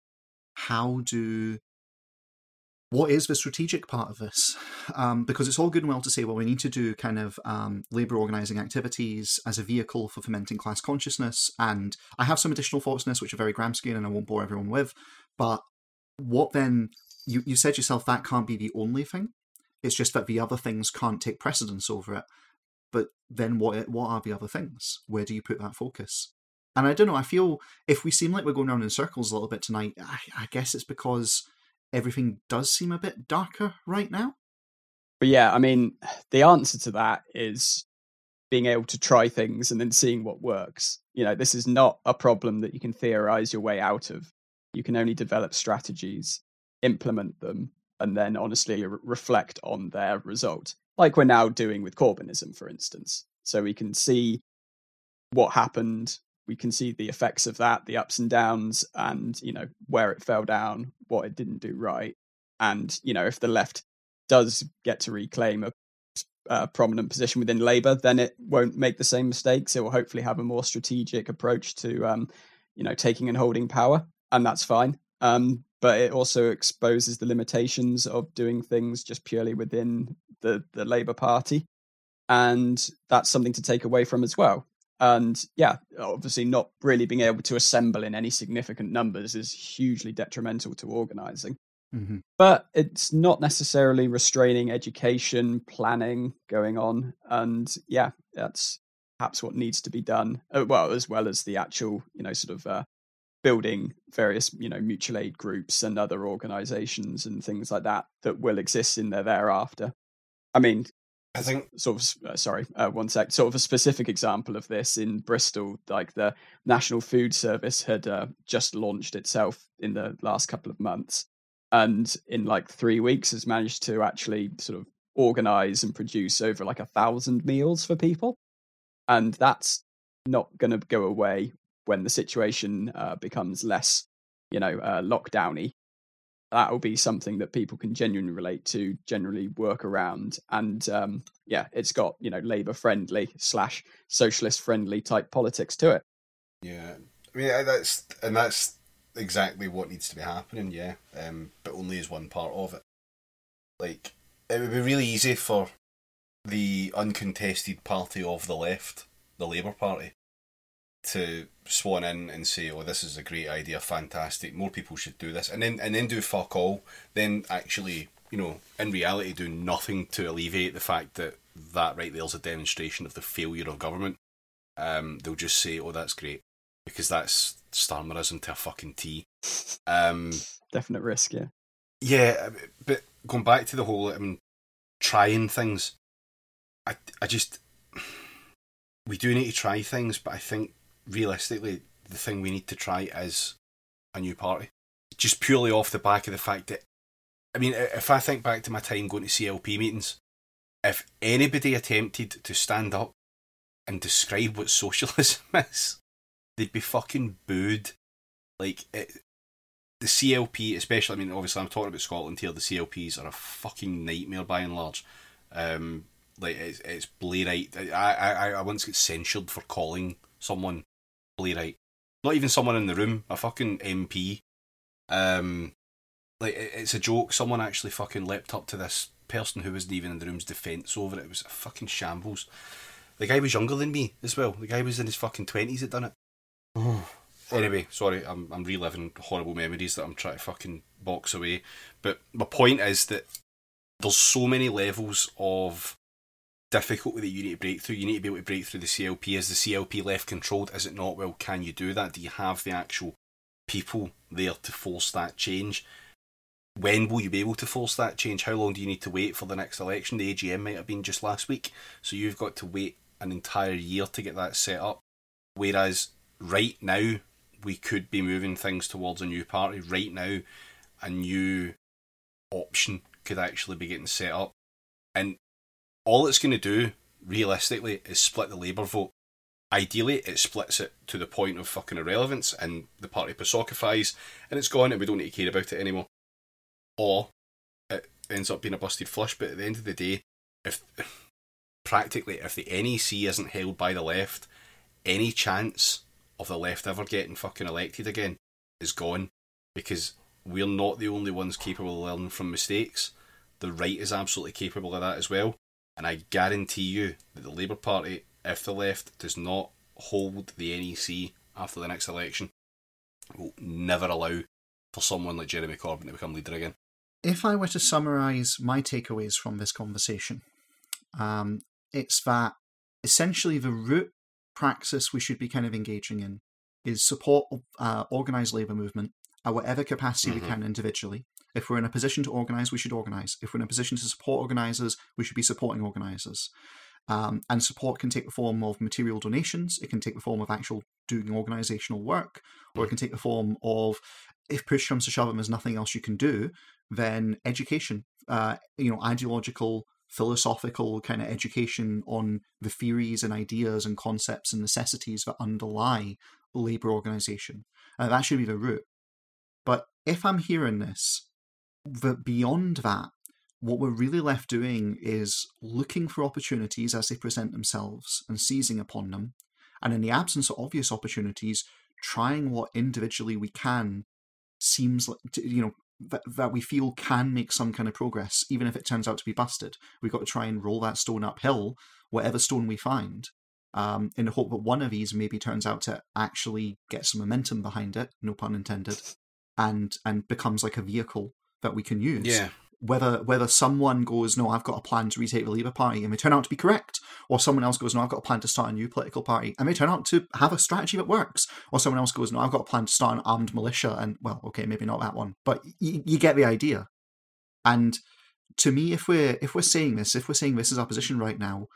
how do what is the strategic part of this? Um, because it's all good and well to say, well, we need to do kind of um, labor organizing activities as a vehicle for fomenting class consciousness. And I have some additional thoughts on this, which are very Gramscian and I won't bore everyone with. But what then? You, you said yourself that can't be the only thing. It's just that the other things can't take precedence over it. But then what? What are the other things? Where do you put that focus? And I don't know. I feel if we seem like we're going around in circles a little bit tonight, I, I guess it's because everything does seem a bit darker right now. but yeah i mean the answer to that is being able to try things and then seeing what works. You know this is not a problem that you can theorize your way out of. You can only develop strategies implement them and then honestly re- reflect on their result. Like we're now doing with corbynism for instance. So we can see what happened we can see the effects of that, the ups and downs, and you know where it fell down, what it didn't do right, and you know if the left does get to reclaim a uh, prominent position within Labour, then it won't make the same mistakes. It will hopefully have a more strategic approach to, um, you know, taking and holding power, and that's fine. Um, but it also exposes the limitations of doing things just purely within the the Labour Party, and that's something to take away from as well. And yeah, obviously, not really being able to assemble in any significant numbers is hugely detrimental to organising. Mm-hmm. But it's not necessarily restraining education, planning going on. And yeah, that's perhaps what needs to be done. Uh, well, as well as the actual, you know, sort of uh, building various, you know, mutual aid groups and other organizations and things like that that will exist in there thereafter. I mean, I think sort of uh, sorry, uh, one sec. Sort of a specific example of this in Bristol, like the National Food Service had uh, just launched itself in the last couple of months, and in like three weeks has managed to actually sort of organize and produce over like a thousand meals for people, and that's not going to go away when the situation uh, becomes less, you know, uh, lockdowny that will be something that people can genuinely relate to, generally work around, and um, yeah, it's got you know Labour friendly slash socialist friendly type politics to it. Yeah, I mean that's and that's exactly what needs to be happening. Yeah, um, but only as one part of it. Like it would be really easy for the uncontested party of the left, the Labour Party, to swan in and say, "Oh, this is a great idea, fantastic. More people should do this," and then and then do fuck all. Then actually, you know, in reality, do nothing to alleviate the fact that that right there's a demonstration of the failure of government. Um, they'll just say, "Oh, that's great," because that's Starmerism to a fucking T. Um, Definite risk, yeah. Yeah, but going back to the whole, I mean, trying things. I I just we do need to try things, but I think realistically, the thing we need to try is a new party. Just purely off the back of the fact that, I mean, if I think back to my time going to CLP meetings, if anybody attempted to stand up and describe what socialism is, they'd be fucking booed. Like, it, the CLP, especially, I mean, obviously, I'm talking about Scotland here, the CLPs are a fucking nightmare by and large. Um, like, it's, it's Blairite. I, I, I once got censured for calling someone right. Not even someone in the room, a fucking MP. Um, like it's a joke. Someone actually fucking leapt up to this person who wasn't even in the room's defence over it. It was a fucking shambles. The guy was younger than me as well. The guy was in his fucking twenties that done it. Oh. anyway, sorry, I'm I'm reliving horrible memories that I'm trying to fucking box away. But my point is that there's so many levels of difficulty that you need to break through. You need to be able to break through the CLP. Is the CLP left controlled? Is it not? Well, can you do that? Do you have the actual people there to force that change? When will you be able to force that change? How long do you need to wait for the next election? The AGM might have been just last week, so you've got to wait an entire year to get that set up. Whereas right now, we could be moving things towards a new party. Right now, a new option could actually be getting set up. And all it's going to do, realistically, is split the Labour vote. Ideally, it splits it to the point of fucking irrelevance and the party Pasokifies and it's gone and we don't need to care about it anymore. Or it ends up being a busted flush, but at the end of the day, if practically if the NEC isn't held by the left, any chance of the left ever getting fucking elected again is gone because we're not the only ones capable of learning from mistakes. The right is absolutely capable of that as well. And I guarantee you that the Labour Party, if the left does not hold the NEC after the next election, will never allow for someone like Jeremy Corbyn to become leader again. If I were to summarise my takeaways from this conversation, um, it's that essentially the root praxis we should be kind of engaging in is support uh, organised labour movement at whatever capacity mm-hmm. we can individually, if we're in a position to organize, we should organize. If we're in a position to support organizers, we should be supporting organizers. Um, and support can take the form of material donations, it can take the form of actual doing organizational work, or it can take the form of if push comes to shove and there's nothing else you can do, then education, uh, you know, ideological philosophical kind of education on the theories and ideas and concepts and necessities that underlie labour organisation. And that should be the root. But if I'm hearing this, that beyond that, what we're really left doing is looking for opportunities as they present themselves and seizing upon them. And in the absence of obvious opportunities, trying what individually we can seems like, you know, that, that we feel can make some kind of progress, even if it turns out to be busted. We've got to try and roll that stone uphill, whatever stone we find, um, in the hope that one of these maybe turns out to actually get some momentum behind it, no pun intended, and and becomes like a vehicle that we can use. Yeah. Whether whether someone goes, no, I've got a plan to retake the Labour Party, and may turn out to be correct, or someone else goes, no, I've got a plan to start a new political party, and may turn out to have a strategy that works, or someone else goes, no, I've got a plan to start an armed militia, and well, okay, maybe not that one, but y- you get the idea. And to me, if we're if we're saying this, if we're saying this is our position right now,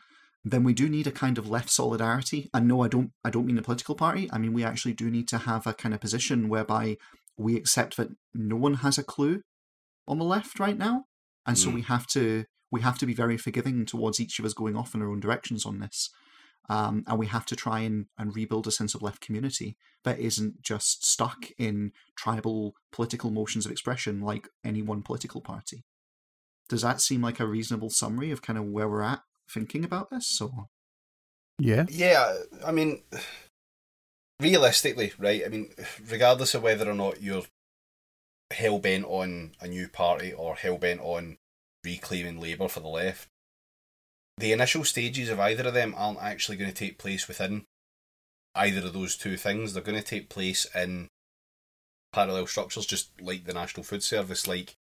then we do need a kind of left solidarity. And no, I don't I don't mean a political party. I mean we actually do need to have a kind of position whereby we accept that no one has a clue on the left right now, and so Mm. we have to we have to be very forgiving towards each of us going off in our own directions on this. Um, and we have to try and, and rebuild a sense of left community that isn't just stuck in tribal political motions of expression like any one political party. Does that seem like a reasonable summary of kind of where we're at thinking about this? Or Yeah. Yeah, I mean, realistically, right? I mean, regardless of whether or not you're hell bent on a new party or hell bent on reclaiming Labour for the left, the initial stages of either of them aren't actually going to take place within either of those two things. They're going to take place in parallel structures, just like the National Food Service, like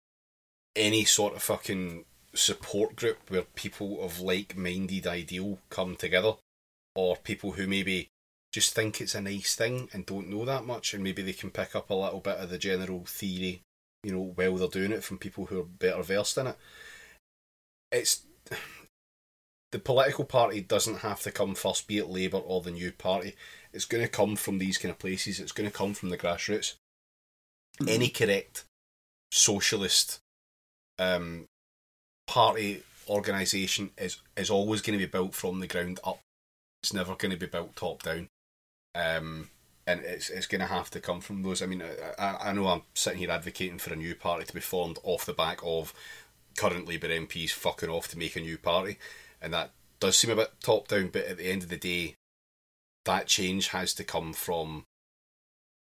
any sort of fucking support group where people of like minded ideal come together or people who maybe just think it's a nice thing and don't know that much, and maybe they can pick up a little bit of the general theory, you know, while they're doing it from people who are better versed in it. It's the political party doesn't have to come first, be it Labour or the new party. It's going to come from these kind of places. It's going to come from the grassroots. Any correct socialist um, party organisation is is always going to be built from the ground up. It's never going to be built top down, um, and it's it's going to have to come from those. I mean, I, I- know I'm sitting here advocating for a new party to be formed off the back of current Labour MPs fucking off to make a new party, and that does seem a bit top down. But at the end of the day, that change has to come from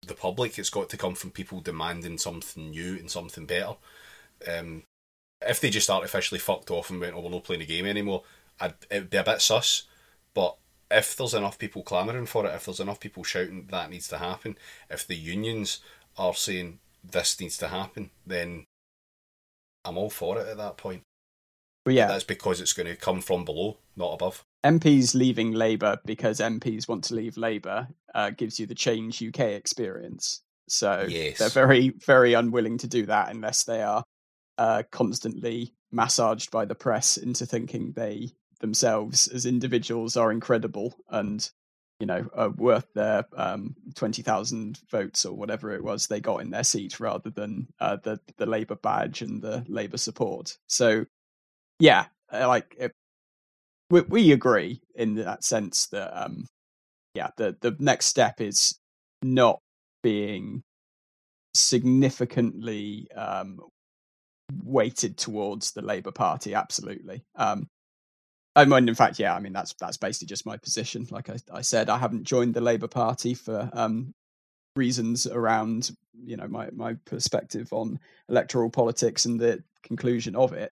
the public. It's got to come from people demanding something new and something better. Um, if they just artificially fucked off and went, "Oh, we're not playing the game anymore," I'd, it'd be a bit sus. But if there's enough people clamouring for it, if there's enough people shouting that needs to happen, if the unions are saying this needs to happen, then I'm all for it at that point. But yeah, That's because it's going to come from below, not above. MPs leaving Labour because MPs want to leave Labour uh, gives you the Change UK experience. So Yes. they're very, very unwilling to do that unless they are uh, constantly massaged by the press into thinking they themselves as individuals are incredible and you know are worth their um, twenty thousand votes or whatever it was they got in their seat rather than uh, the the Labour badge and the Labour support. So yeah, like it, we we agree in that sense that um yeah the the next step is not being significantly um weighted towards the Labour Party absolutely um I mean, in fact, yeah. I mean, that's that's basically just my position. Like I, I said, I haven't joined the Labour Party for um, reasons around, you know, my my perspective on electoral politics and the conclusion of it.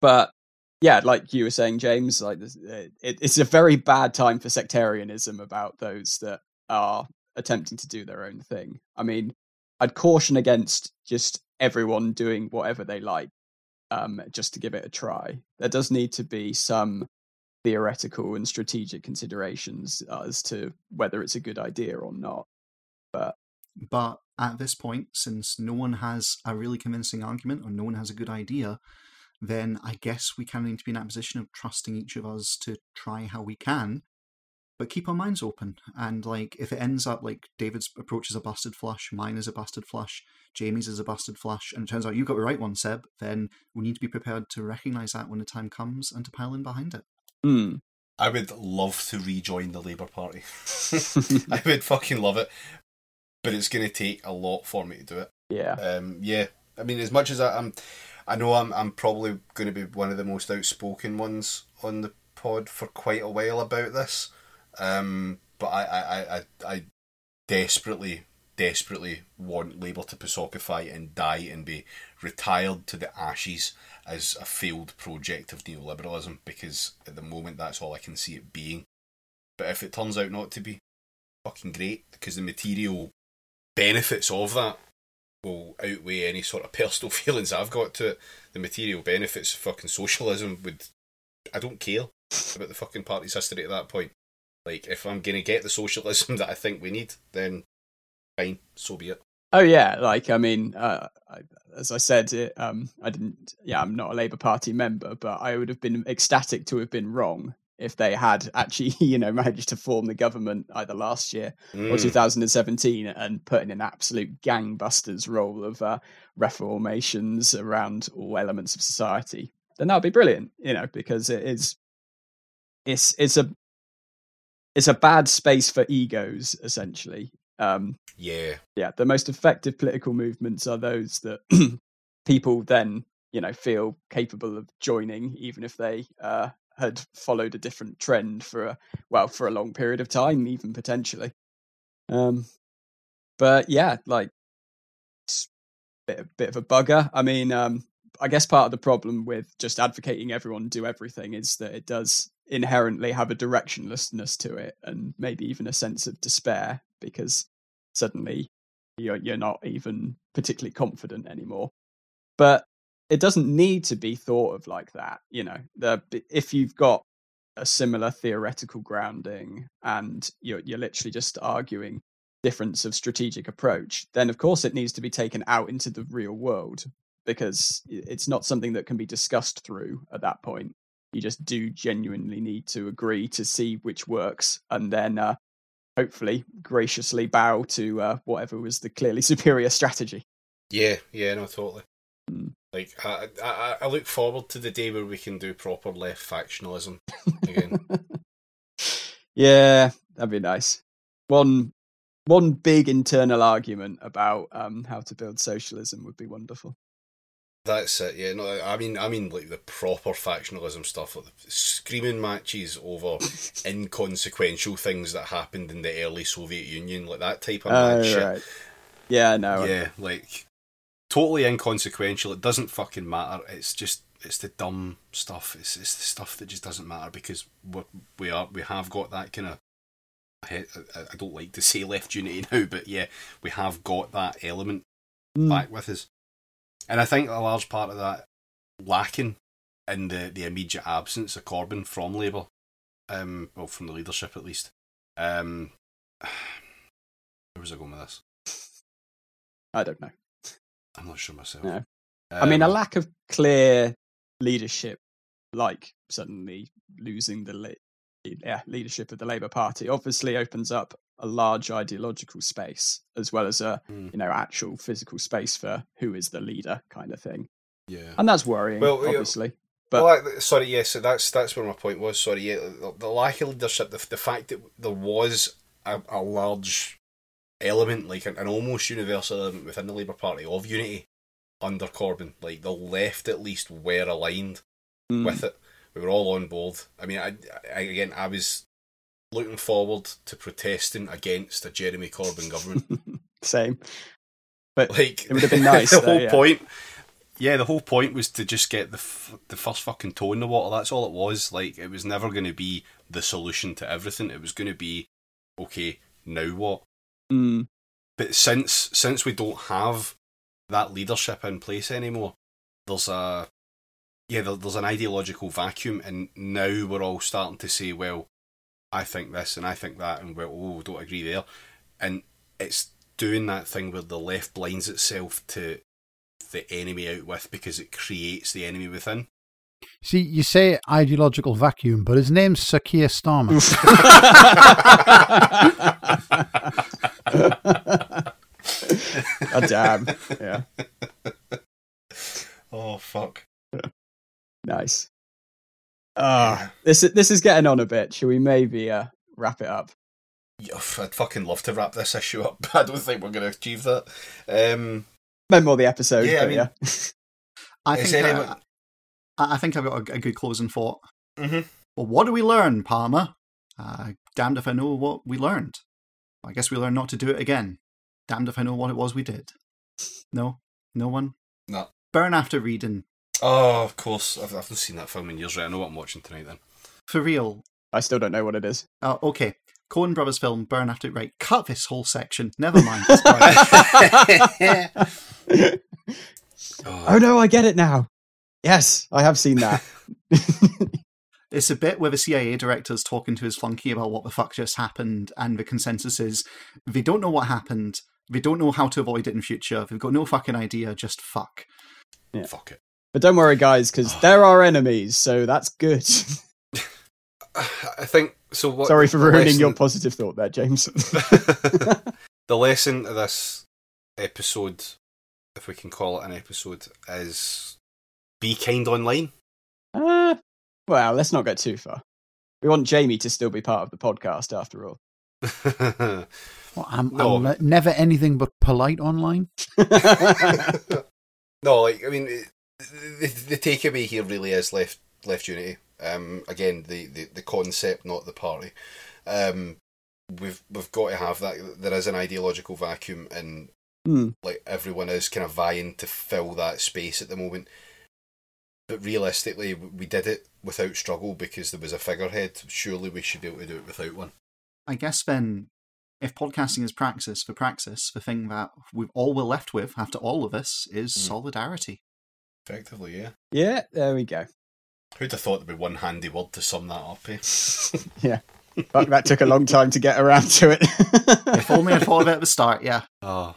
But yeah, like you were saying, James, like it, it's a very bad time for sectarianism about those that are attempting to do their own thing. I mean, I'd caution against just everyone doing whatever they like um, just to give it a try. There does need to be some theoretical and strategic considerations as to whether it's a good idea or not. But But at this point, since no one has a really convincing argument or no one has a good idea, then I guess we kind of need to be in that position of trusting each of us to try how we can. but keep our minds open. And like, if it ends up like David's approach is a busted flush, mine is a busted flush, Jamie's is a busted flush, and it turns out you've got the right one, Seb, then we need to be prepared to recognise that when the time comes and to pile in behind it. Mm. I would love to rejoin the Labour Party. I would fucking love it, but it's going to take a lot for me to do it. Yeah. Um, yeah, I mean, as much as I, I'm, I know I'm, I'm probably going to be one of the most outspoken ones on the pod for quite a while about this. Um, but I, I, I, I, I desperately, desperately want Labour to Pasokify and die and be retired to the ashes as a failed project of neoliberalism because at the moment that's all I can see it being. But if it turns out not to be, fucking great because the material benefits of that will outweigh any sort of personal feelings I've got to it. The material benefits of fucking socialism would. I don't care about the fucking party's history at that point. Like, if I'm going to get the socialism that I think we need, then fine, so be it. Oh yeah, like I mean, uh, I, as I said, it, um, I didn't. Yeah, I'm not a Labour Party member, but I would have been ecstatic to have been wrong if they had actually, you know, managed to form the government either last year Mm. or 2017 and put in an absolute gangbusters role of uh, reformations around all elements of society. Then that would be brilliant, you know, because it is. It's it's a it's a bad space for egos essentially. Um, Yeah, yeah, the most effective political movements are those that people then, you know, feel capable of joining, even if they uh, had followed a different trend for a well for a long period of time, even potentially. Um, but yeah, like it's a bit, bit of a bugger. I mean, um, I guess part of the problem with just advocating everyone do everything is that it does inherently have a directionlessness to it, and maybe even a sense of despair because suddenly you're you're not even particularly confident anymore. But it doesn't need to be thought of like that, you know. The if you've got a similar theoretical grounding and you're you're literally just arguing difference of strategic approach, then of course it needs to be taken out into the real world because it's not something that can be discussed through at that point. You just do genuinely need to agree to see which works and then uh, hopefully graciously bow to uh, whatever was the clearly superior strategy. yeah, yeah, no, totally. Mm. Like, I, I, I look forward to the day where we can do proper left factionalism again. yeah, that'd be nice. One one big internal argument about um, how to build socialism would be wonderful. That's it. Yeah, no, I mean, I mean, like the proper factionalism stuff, like the screaming matches over inconsequential things that happened in the early Soviet Union, like that type of mad Oh, shit. right. Yeah, no. Yeah, like totally inconsequential. It doesn't fucking matter. It's just it's the dumb stuff. It's it's the stuff that just doesn't matter because we we are we have got that kind of. I, I don't like to say left unity now, but yeah, we have got that element Mm. back with us. And I think a large part of that lacking in the, the immediate absence of Corbyn from Labour, um, well, from the leadership at least. Um, where was I going with this? I don't know. I'm not sure myself. No. I mean, a Um, lack of clear leadership, like suddenly losing the yeah, leadership of the Labour Party, obviously opens up a large ideological space as well as a Hmm. you know actual physical space for who is the leader kind of thing, yeah. and that's worrying, Well, obviously. But well, sorry, yes, so that's that's where my point was. Sorry, yeah, the, the lack of leadership, the, the fact that there was a, a large element, like an, an almost universal element within the Labour Party of unity under Corbyn, like the left at least were aligned mm, with it. We were all on board. I mean, I, I again, I was looking forward to protesting against a Jeremy Corbyn government. same. But like It would have been nice, the though, whole yeah. point. Yeah, the whole point was to just get the f- the first fucking toe in the water. That's all it was. Like it was never going to be the solution to everything. It was going to be okay. Now what? mm, But since since we don't have that leadership in place anymore, there's a yeah, there, there's an ideological vacuum, and now we're all starting to say, well, I think this and I think that, and well, oh, don't agree there, and it's doing that thing where the left blinds itself to the enemy out with because it creates the enemy within. See, you say ideological vacuum, but his name's Sir Keir Starmer. oh, damn. Yeah. Oh fuck. Nice. Ah, this is this is getting on a bit. Should we maybe uh, wrap it up? Yeah, I'd fucking love to wrap this issue up. but I don't think we're going to achieve that. Um, Spend the episode. Yeah, I mean- yeah. I think anyone- I, I think I've got a, a good closing thought. mhm. Well, what do we learn, Palmer? Uh, damned if I know what we learned. I guess we learned not to do it again. Damned if I know what it was we did. No, no one. No. Burn after reading. Oh, of course. I've, I've not seen that film in years. Right, I know what I'm watching tonight. Then. For real. I still don't know what it is. Uh, okay. Coen Brothers film. Burn after right. Cut this whole section. Never mind. Oh, oh no, I get it now. Yes, I have seen that. It's a bit where the CIA director's talking to his flunky about what the fuck just happened, and the consensus is they don't know what happened, they don't know how to avoid it in future, they've got no fucking idea, just fuck. Fuck it. But don't worry, guys, because they're our enemies, so that's good. I think so. What, Sorry for ruining lesson- your positive thought there, James. the lesson of this episode, if we can call it an episode, is be kind online. uh, well, let's not get too far. We want Jamie to still be part of the podcast after all. Well, I'm, No. I'm never anything but polite online. no, like I mean, it- the, the takeaway here really is left left unity. Um, again, the, the, the concept, not the party. Um, we've we've got to have that. There is an ideological vacuum, and Hmm. like everyone is kind of vying to fill that space at the moment. But realistically, we did it without struggle because there was a figurehead. Surely we should be able to do it without one. I guess then, if podcasting is praxis for praxis, the thing that we all we're left with after all of this is Mm. solidarity. Effectively, yeah. Yeah, there we go. Who'd have thought there'd be one handy word to sum that up, eh? yeah. Fuck, that took a long time to get around to it. If only I'd thought of it at the start, yeah. Oh.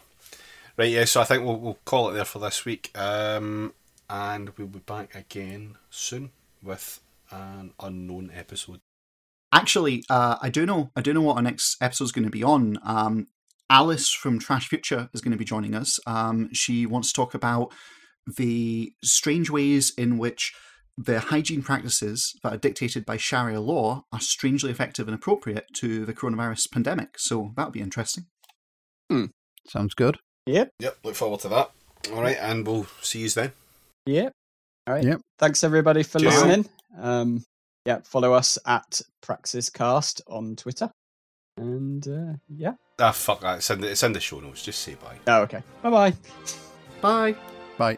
Right, yeah, so I think we'll, we'll call it there for this week. Um, and we'll be back again soon with an unknown episode. Actually, uh, I do know. I do know what our next episode is going to be on. Um, Alice from Trash Future is going to be joining us. Um, she wants to talk about the strange ways in which the hygiene practices that are dictated by Sharia law are strangely effective and appropriate to the coronavirus pandemic. So that'll be interesting. Sounds good. yep, Yep, look forward to that. All right, and we'll see you then. yep. All right. Yep. Thanks everybody for Cheers. listening. Um, yeah, follow us at PraxisCast on Twitter. And uh, yeah. Ah, fuck that. It's in, the, it's the show notes. Just say bye. Oh, okay. Bye bye. Bye. Bye.